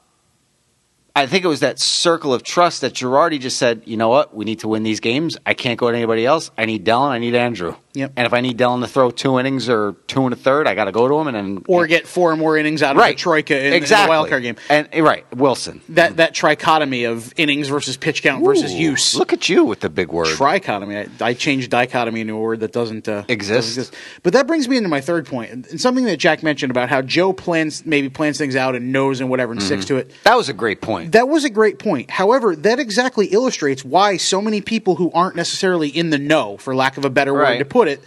I think it was that circle of trust that Girardi just said, you know what, we need to win these games. I can't go to anybody else. I need Dellin. I need Andrew. Yep. And if I need Dellin to throw two innings or two and a third, I got to go to him and then or get four more innings out of right the troika in, exactly. in the wild card game. And right, Wilson. That that trichotomy of innings versus pitch count versus use. Look at you with the big word. trichotomy. I, I changed dichotomy into a word that doesn't uh, Exist. doesn't But that brings me into my third point, and something that Jack mentioned about how Joe plans maybe plans things out and knows and whatever and sticks Mm-hmm. to it. That was a great point. That was a great point. However, that exactly illustrates why so many people who aren't necessarily in the know, for lack of a better Right. word to put it,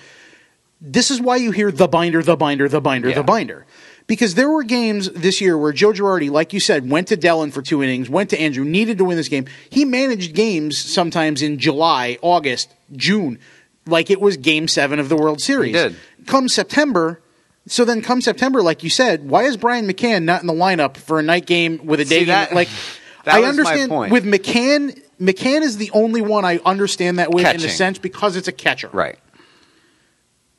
this is why you hear the binder, the binder, the binder, Yeah. the binder. Because there were games this year where Joe Girardi, like you said, went to Dellin for two innings, went to Andrew, needed to win this game. He managed games sometimes in July, August, June, like it was game seven of the World Series. did. Come September, so then come September, like you said, why is Brian McCann not in the lineup for a night game with a day See, game? that- like *laughs* that I understand point. with McCann. McCann is the only one I understand that with in a sense because it's a catcher. right.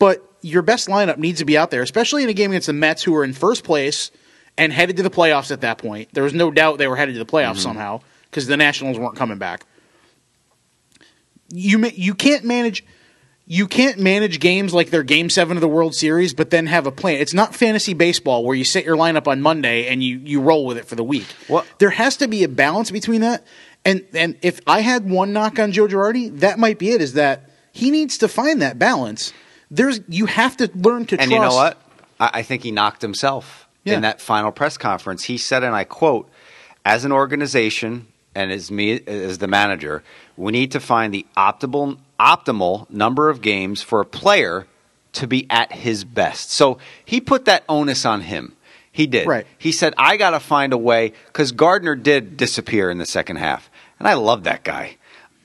But your best lineup needs to be out there, especially in a game against the Mets, who were in first place and headed to the playoffs at that point. There was no doubt they were headed to the playoffs Mm-hmm. somehow because the Nationals weren't coming back. You you can't manage you can't manage games like they're game seven of the World Series, but then have a plan. It's not fantasy baseball where you set your lineup on Monday and you, you roll with it for the week. What- There has to be a balance between that. And and if I had one knock on Joe Girardi, that might be it. Is that he needs to find that balance. There's you have to learn to And trust. you know what? I, I think he knocked himself Yeah. in that final press conference. He said, and I quote, as an organization and as me as the manager, we need to find the optimal optimal number of games for a player to be at his best. So he put that onus on him. He did. Right. He said, I got to find a way because Gardner did disappear in the second half. And I love that guy.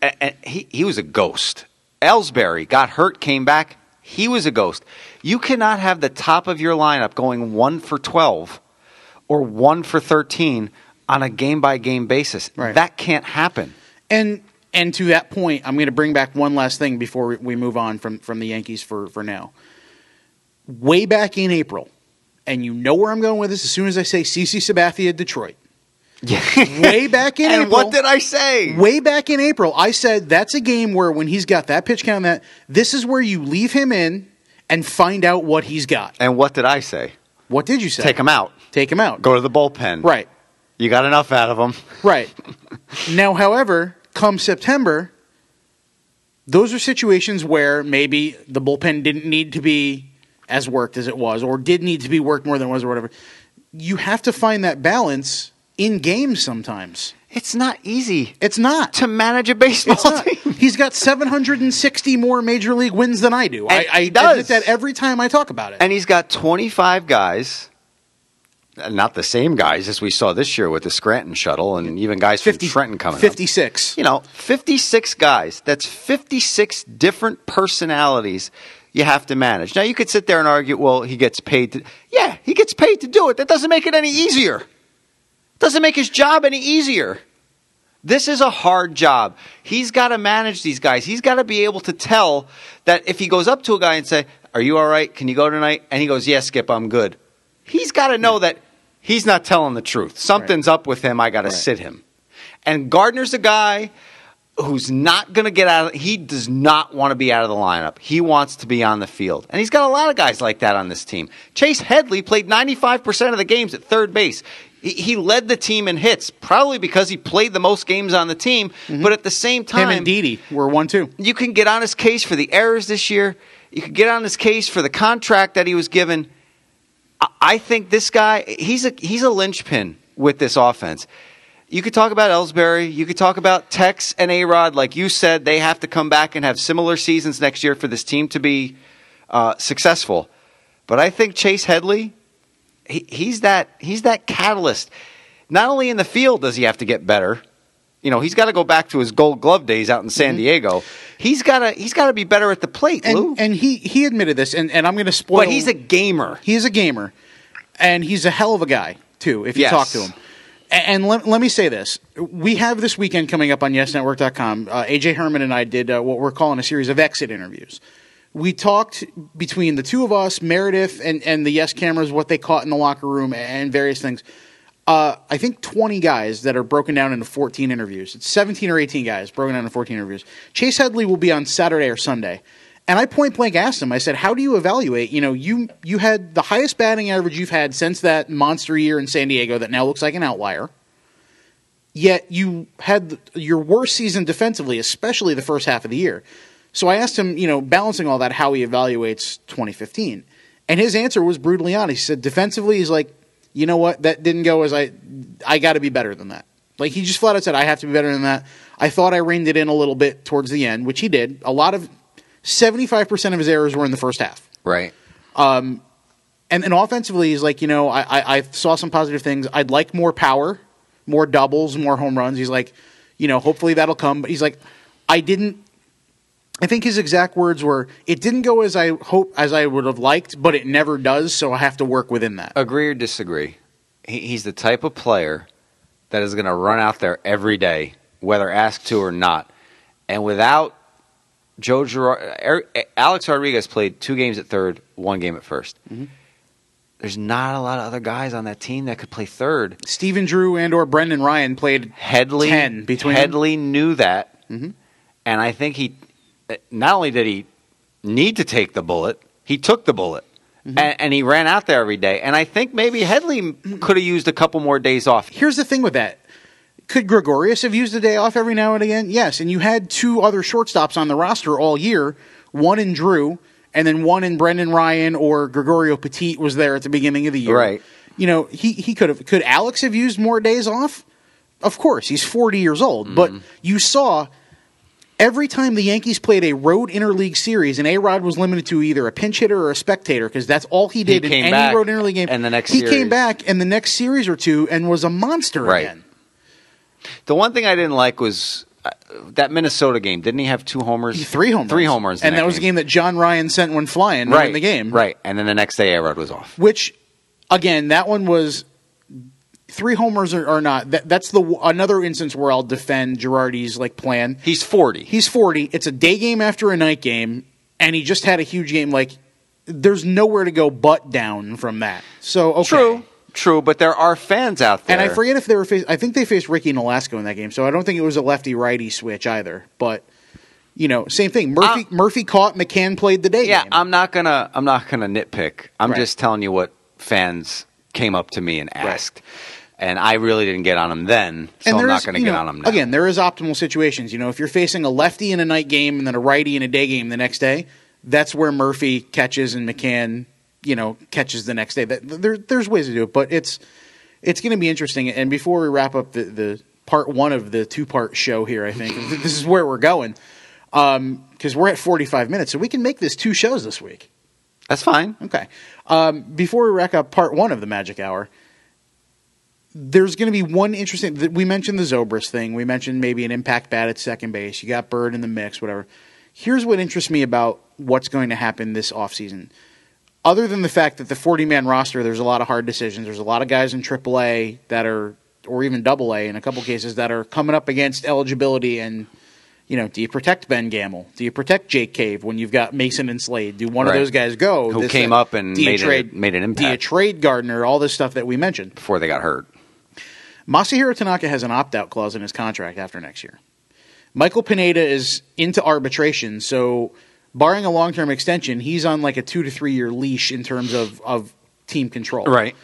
And he, he was a ghost. Ellsbury got hurt, came back. He was a ghost. You cannot have the top of your lineup going one for 12 or one for 13 on a game by game basis. Right. That can't happen. And and to that point, I'm going to bring back one last thing before we- we move on from from the Yankees for for now. Way back in April, and you know where I'm going with this. As soon as I say CC Sabathia, Detroit. Way back in *laughs* and April. what did I say? Way back in April, I said that's a game where when he's got that pitch count, that this is where you leave him in and find out what he's got. And what did I say? What did you say? Take him out. Take him out. Go to the bullpen. Right. You got enough out of him. Right. *laughs* now, however, come September, those are situations where maybe the bullpen didn't need to be as worked as it was, or did need to be worked more than it was, or whatever. You have to find that balance in games sometimes. It's not easy It's not. to manage a baseball team. He's got 760 more major league wins than I do. I, And I does. admit that every time I talk about it. And he's got 25 guys, not the same guys as we saw this year with the Scranton shuttle and even guys from Trenton coming up. 56. You know, 56 guys. That's 56 different personalities you have to manage. Now, you could sit there and argue, well, he gets paid to. Yeah, he gets paid to do it. That doesn't make it any easier. Doesn't make his job any easier. This is a hard job. He's got to manage these guys. He's got to be able to tell that if he goes up to a guy and say, "Are you all right? Can you go tonight?" and he goes, "Yes, Skip, I'm good." He's got to know that he's not telling the truth. Something's up with him. I got to sit him. And Gardner's a guy who's not going to get out of he does not want to be out of the lineup. He wants to be on the field. And he's got a lot of guys like that on this team. Chase Headley played 95% of the games at third base. He, he led the team in hits, probably because he played the most games on the team, but at the same Mm-hmm. Him time and Didi were one two. you can get on his case for the errors this year. You can get on his case for the contract that he was given. I- I think this guy, he's a he's a linchpin with this offense. You could talk about Ellsbury. You could talk about Tex and A Rod. Like you said, they have to come back and have similar seasons next year for this team to be uh, successful. But I think Chase Headley, he, he's that he's that catalyst. Not only in the field does he have to get better, you know, he's got to go back to his Gold Glove days out in San Diego. He's got to he's got to be better at the plate, Lou. And, and he, he admitted this, and, and I'm going to spoil. but he's a gamer. He is a gamer, and he's a hell of a guy too. If you Yes. talk to him, and, let, let me say this: we have this weekend coming up on YesNetwork.com. Uh, AJ Herman and I did uh, what we're calling a series of exit interviews. We talked between the two of us, Meredith, and and the Yes cameras, what they caught in the locker room, and various things. Uh, I think 20 guys that are broken down into 14 interviews. It's 17 or 18 guys broken down into 14 interviews. Chase Headley will be on Saturday or Sunday. And I point blank asked him, I said, how do you evaluate? You know, you, you had the highest batting average you've had since that monster year in San Diego that now looks like an outlier. Yet you had your worst season defensively, especially the first half of the year. So I asked him, you know, balancing all that, how he evaluates 2015. And his answer was brutally honest. He said, defensively, he's like, you know what, that didn't go as I, I got to be better than that. Like he just flat out said, I have to be better than that. I thought I reined it in a little bit towards the end, which he did. A lot of, 75% of his errors were in the first half. Right. Um, and then offensively, he's like, you know, I, I, I saw some positive things. I'd like more power, more doubles, more home runs. He's like, you know, hopefully that'll come. But he's like, I didn't. I think his exact words were, "It didn't go as I hope as I would have liked, but it never does. So I have to work within that." Agree or disagree? He, he's the type of player that is going to run out there every day, whether asked to or not. And without Joe Girard, Alex Rodriguez played two games at third, one game at 1st mm-hmm. There's not a lot of other guys on that team that could play third. Stephen Drew and or Brendan Ryan played Headley, 10 between them. Headley knew that, mm-hmm. and I think he Uh, not only did he need to take the bullet, he took the bullet, mm-hmm. and, and he ran out there every day. And I think maybe Headley *clears throat* could have used a couple more days off. Here's the thing with that. Could Gregorius have used a day off every now and again? Yes. And you had two other shortstops on the roster all year, one in Drew, and then one in Brendan Ryan or Gregorio Petit was there at the beginning of the year. Right. You know, he, he could have. Could Alex have used more days off? Of course. He's 40 years old. But mm-hmm. you saw every time the Yankees played a road interleague series, and A Rod was limited to either a pinch hitter or a spectator because that's all he did in came any back, road interleague game. and the next he series- came back in the next series or two and was a monster Right. again. The one thing I didn't like was uh, that Minnesota game. Didn't he have two homers? Three homers, Three homers, in and that was a game that John Ryan sent one flying right in the game, Right, and then the next day, Arod was off. Which, again, that one was three homers or, or not. That, that's the another instance where I'll defend Girardi's like plan. He's forty. He's 40. It's a day game after a night game, and he just had a huge game. Like, there's nowhere to go but down from that. So, okay. True, true, but there are fans out there. And I forget if they were I think they faced Ricky Nolasco in that game, so I don't think it was a lefty righty switch either. But, you know, same thing. Murphy, Uh, Murphy caught, McCann played the day Yeah, game. I'm not gonna. I'm not gonna nitpick. I'm Right. just telling you what fans came up to me and asked, and I really didn't get on them then, so I'm not going to get know, on them now. Again, there is optimal situations. You know, if you're facing a lefty in a night game and then a righty in a day game the next day, that's where Murphy catches and McCann, you know, catches the next day. That, there, there's ways to do it, but it's it's going to be interesting. And before we wrap up the, the part one of the two part show here, I think *laughs* this is where we're going because we're at 45 minutes, so we can make this two shows this week. that's fine. Okay. Um, before we wrap up part one of the Magic Hour, there's going to be one interesting. We mentioned the Zobrist thing. We mentioned maybe an impact bat at second base. You got Bird in the mix, whatever. Here's what interests me about what's going to happen this offseason. Other than the fact that the 40 man roster, there's a lot of hard decisions. There's a lot of guys in AAA that are, or even Double A in a couple cases, that are coming up against eligibility and you know, do you protect Ben Gamel? Do you protect Jake Cave when you've got Mason and Slade? Do one Right. of those guys go? Who came up and made a- made an impact? Do you trade Gardner? All this stuff that we mentioned. Before they got hurt, Masahiro Tanaka has an opt out clause in his contract after next year. Michael Pineda is into arbitration, so barring a long term extension, he's on like a two to three year leash in terms of, of team control. right?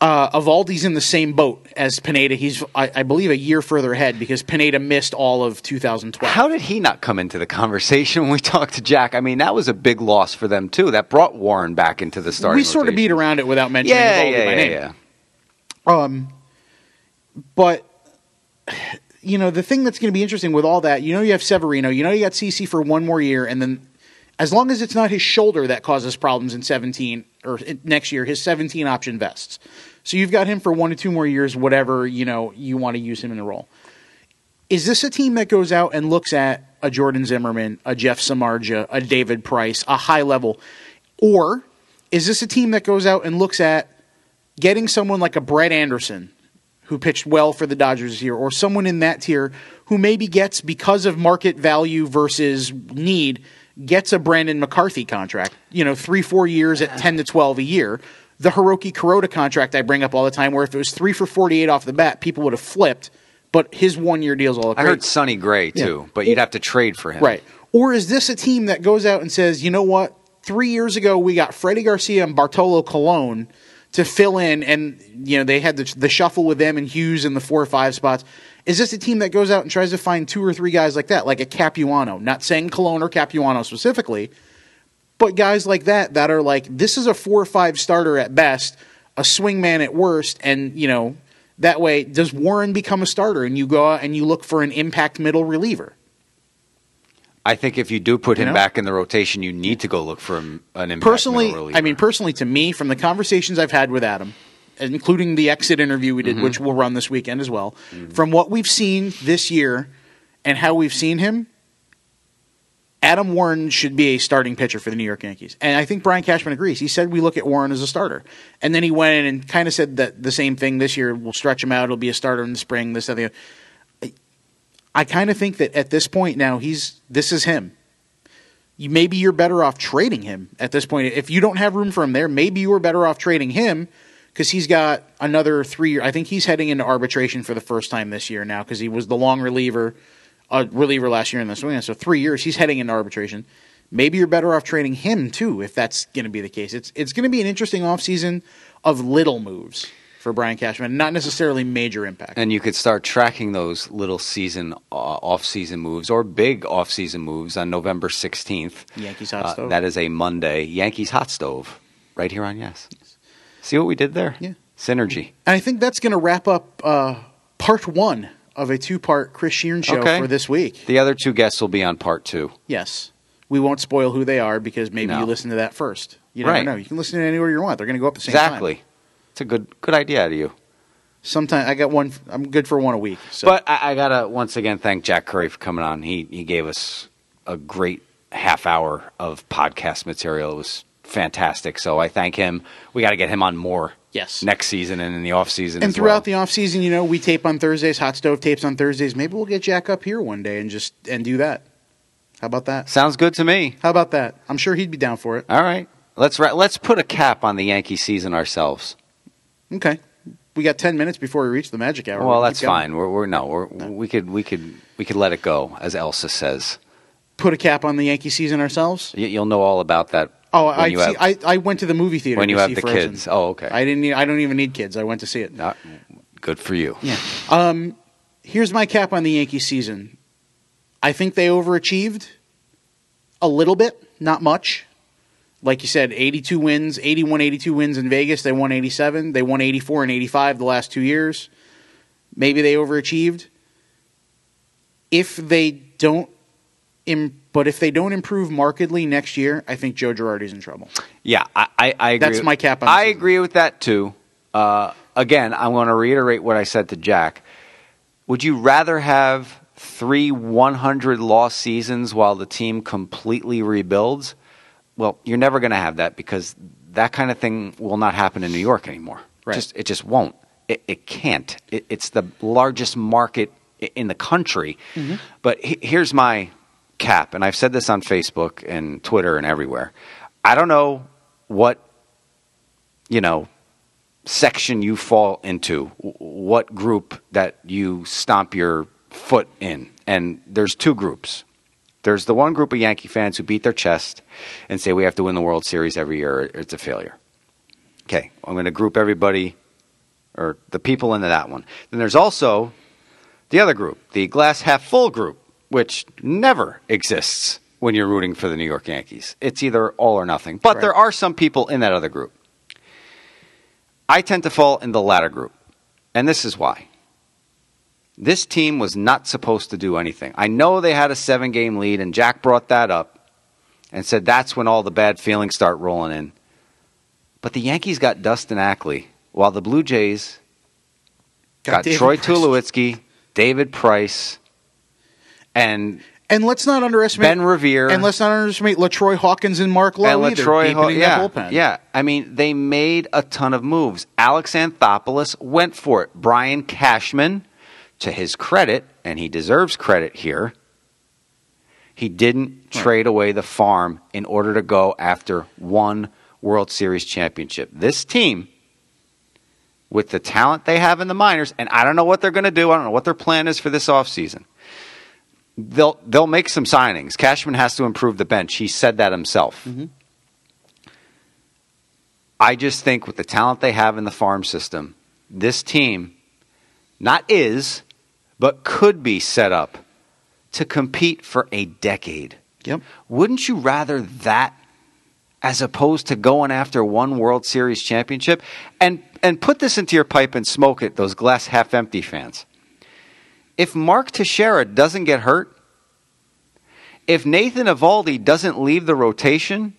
Uh, Eovaldi's in the same boat as Pineda. He's, I, I believe, a year further ahead because Pineda missed all of 2012. How did he not come into the conversation *laughs* when we talked to Jack? I mean, that was a big loss for them too. That brought Warren back into the starting. we sort of beat around it without mentioning Yeah, Evaldi yeah, by yeah, name. yeah. Um, but you know the thing that's going to be interesting with all that, you know, you have Severino, you know, you got CC for one more year, and then as long as it's not his shoulder that causes problems in seventeen or next year, his seventeen option vests. So you've got him for one to two more years, whatever you know you want to use him in the role. Is this a team that goes out and looks at a Jordan Zimmermann, a Jeff Samardzija, a David Price, a high level, or is this a team that goes out and looks at getting someone like a Brett Anderson, who pitched well for the Dodgers this year, or someone in that tier who maybe gets because of market value versus need gets a Brandon McCarthy contract, you know, three four years at ten to twelve a year. The Hiroki Kuroda contract I bring up all the time, where if it was three for forty eight off the bat, people would have flipped. But his one year deal's all I heard Sonny Gray too, Yeah. but you'd have to trade for him. Right. Or is this a team that goes out and says, you know what? Three years ago, we got Freddie Garcia and Bartolo Colon to fill in, and you know they had the, the shuffle with them and Hughes in the four or five spots. Is this a team that goes out and tries to find two or three guys like that, like a Capuano? Not saying Colon or Capuano specifically, but guys like that that are like this is a four or five starter at best, a swingman at worst, and you know that way does Warren become a starter and you go out and you look for an impact middle reliever? I think if you do put You him know? back in the rotation, you need to go look for him, an impact personally. I mean, personally, to me, from the conversations I've had with Adam, including the exit interview we did, Mm-hmm. which we'll run this weekend as well, from what we've seen this year and how we've seen him, Adam Warren should be a starting pitcher for the New York Yankees. And I think Brian Cashman agrees. He said we look at Warren as a starter. And then he went in and kind of said that the same thing this year. We'll stretch him out. It'll be a starter in the spring, this, that, the other. I kind of think that at this point now, he's this is him you maybe you're better off trading him at this point. If you don't have room for him there, maybe you are better off trading him because he's got another three. I think he's heading into arbitration for the first time this year now because he was the long reliever, uh, reliever last year in the swing. So three years he's heading into arbitration. Maybe you're better off trading him too if that's going to be the case. It's it's going to be an interesting offseason of little moves for Brian Cashman, not necessarily major impact. and you could start tracking those little season uh, off-season moves or big off-season moves on November 16th. Yankees hot Uh, stove. that is a Monday. Yankees hot stove right here on Yes. See what we did there? Yeah. Synergy. And I think that's going to wrap up uh, part one of a two-part Chris Shearn show Okay. for this week. The other two guests will be on part two. Yes. We won't spoil who they are because maybe No. you listen to that first. You never Right. know. You can listen to it anywhere you want. They're going to go up at the same time. Exactly. It's a good good idea out of you. Sometimes I got one. I'm good for one a week. So. But I, I gotta once again thank Jack Curry for coming on. He he gave us a great half hour of podcast material. It was fantastic. So I thank him. We got to get him on more. Yes. Next season and in the off season. and as throughout well. the off season, you know, we tape on Thursdays. Hot Stove tapes on Thursdays. Maybe we'll get Jack up here one day and just and do that. How about that? sounds good to me. How about that? I'm sure he'd be down for it. All right. Let's ra- let's put a cap on the Yankee season ourselves. Okay. We got ten minutes before we reach the magic hour. Well, We'll that's fine. We're, we're no, we're, we could we could we could let it go, as Elsa says. Put a cap on the Yankee season ourselves. You, you'll know all about that. Oh, I, see, have, I I went to the movie theater when you have see the Frozen. kids. Oh, okay. I didn't. Need, I don't even need kids. I went to see it. Not- good for you. Yeah. Um, here's my cap on the Yankee season. I think they overachieved a little bit, not much. Like you said, 82 wins, 81, 82 wins in Vegas. They won 87. They won 84 and 85 the last two years. Maybe they overachieved. If they don't, Im- but if they don't improve markedly next year, I think Joe Girardi's in trouble. Yeah, I, I, I agree. That's with- my cap on I season. agree with that too. Uh, again, I'm going to reiterate what I said to Jack. Would you rather have three 100 loss seasons while the team completely rebuilds? Well, you're never going to have that because that kind of thing will not happen in New York anymore. Right. Just it just won't. It, it can't. It, it's the largest market in the country. Mm-hmm. But he, here's my cap, and I've said this on Facebook and Twitter and everywhere. I don't know what you know section you fall into, what group that you stomp your foot in. And there's two groups. There's the one group of Yankee fans who beat their chest and say we have to win the World Series every year or it's a failure. Okay, I'm going to group everybody or the people into that one. Then there's also the other group, the glass half full group, which never exists when you're rooting for the New York Yankees. It's either all or nothing. But Right. there are some people in that other group. I tend to fall in the latter group. And this is why. This team was not supposed to do anything. I know they had a seven game lead, and Jack brought that up and said that's when all the bad feelings start rolling in. But the Yankees got Dustin Ackley, while the Blue Jays got, David Troy Price. Tulowitzki, David Price, and And let's not underestimate Ben Revere. And let's not underestimate Latroy Hawkins and Mark Lowe and either. Latroy, Ho- yeah, yeah. I mean, they made a ton of moves. Alex Anthopoulos went for it. Brian Cashman, to his credit, and he deserves credit here, he didn't trade away the farm in order to go after one World Series championship. This team, with the talent they have in the minors, and I don't know what they're going to do. I don't know what their plan is for this offseason. They'll they'll make some signings. Cashman has to improve the bench. He said that himself. Mm-hmm. I just think with the talent they have in the farm system, this team not is, but could be set up to compete for a decade. Yep. Wouldn't you rather that as opposed to going after one World Series championship? And and put this into your pipe and smoke it, those glass half empty fans. If Mark Teixeira doesn't get hurt, if Nathan Eovaldi doesn't leave the rotation,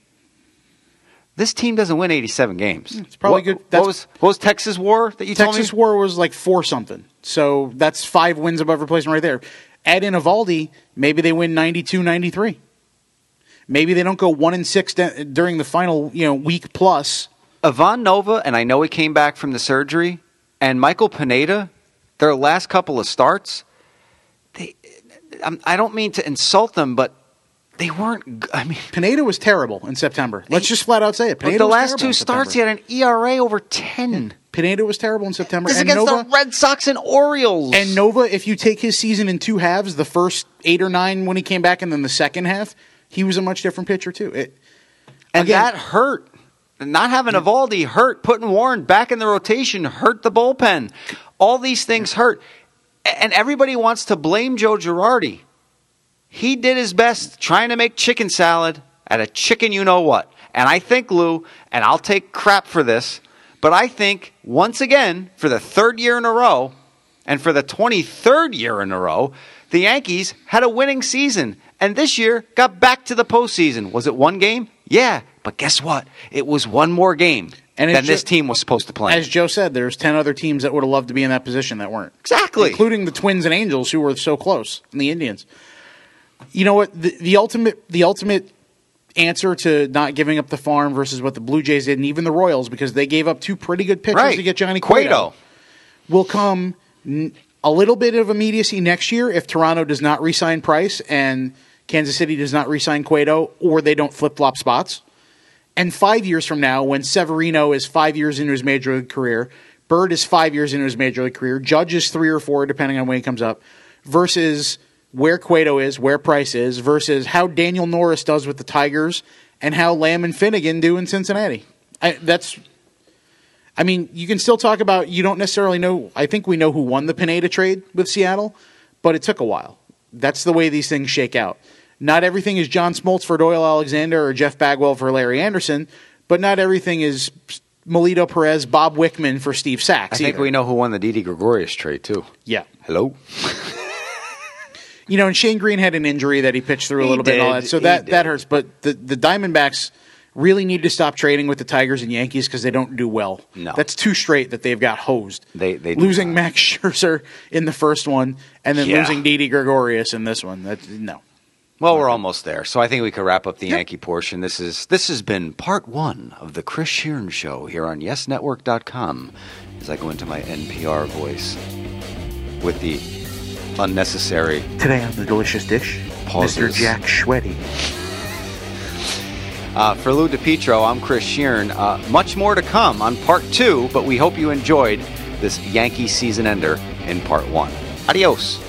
this team doesn't win 87 games. It's probably what, good- What was, what was Texas War that you Texas told me? Texas War was like four something. So that's five wins above replacement right there. Add in Eovaldi, maybe they win 92 93. Maybe they don't go one and six de- during the final you know week plus. Ivan Nova, and I know he came back from the surgery, and Michael Pineda, their last couple of starts, they, I'm, don't mean to insult them, but they weren't. I mean, *laughs* Pineda was terrible in September. Let's just flat out say it. Pineda the last two starts, he had an ERA over 10. Pineda was terrible in September. This and against Nova, the Red Sox and Orioles. And Nova, if you take his season in two halves, the first eight or nine when he came back, and then the second half, he was a much different pitcher too. It, And Again- that hurt. Not having Eovaldi hurt. Putting Warren back in the rotation hurt the bullpen. All these things hurt. And everybody wants to blame Joe Girardi. He did his best trying to make chicken salad out a chicken you know what. And I think, Lou, and I'll take crap for this, but I think once again, for the third year in a row, And for the 23rd year in a row, the Yankees had a winning season. And this year got back to the postseason. Was it one game? Yeah. But guess what? It was one more game And than it's this team was supposed to play. As Joe said, there's 10 other teams that would have loved to be in that position that weren't. Exactly. Including the Twins and Angels, who were so close, and the Indians. You know what? The, the ultimate the ultimate answer to not giving up the farm versus what the Blue Jays did, and even the Royals, because they gave up two pretty good pitchers right. to get Johnny Cueto, Cueto. will come n- a little bit of immediacy next year if Toronto does not re-sign Price and Kansas City does not re-sign Cueto, or they don't flip flop spots. And five years from now, when Severino is five years into his major league career, Bird is five years into his major league career, Judge is three or four, depending on when he comes up, versus where Cueto is, where Price is, versus how Daniel Norris does with the Tigers and how Lamb and Finnegan do in Cincinnati. I, that's, I mean, you can still talk about, you don't necessarily know, I think we know who won the Pineda trade with Seattle, but it took a while. That's the way these things shake out. Not everything is John Smoltz for Doyle Alexander or Jeff Bagwell for Larry Andersen, but not everything is Melido Perez, Bob Wickman for Steve Sax. I think either. we know who won the Didi Gregorius trade, too. Yeah. Hello? *laughs* You know, and Shane Greene had an injury that he pitched through a little bit and all that. So that, that hurts. But the, the Diamondbacks really need to stop trading with the Tigers and Yankees because they don't do well. No. That's too straight that they've got hosed. They- they losing. Max Scherzer in the first one and then Yeah. losing Didi Gregorius in this one. That no. Well, we're almost there, so I think we could wrap up the Yep. Yankee portion. This is this has been part one of the Chris Shearn Show here on YesNetwork.com. As I go into my NPR voice with the unnecessary Today on the delicious dish, Pauses. Mr. Jack Schweddy. Uh, for Lou DiPietro, I'm Chris Shearn. Uh, much more to come on part two, but we hope you enjoyed this Yankee season ender in part one. Adios.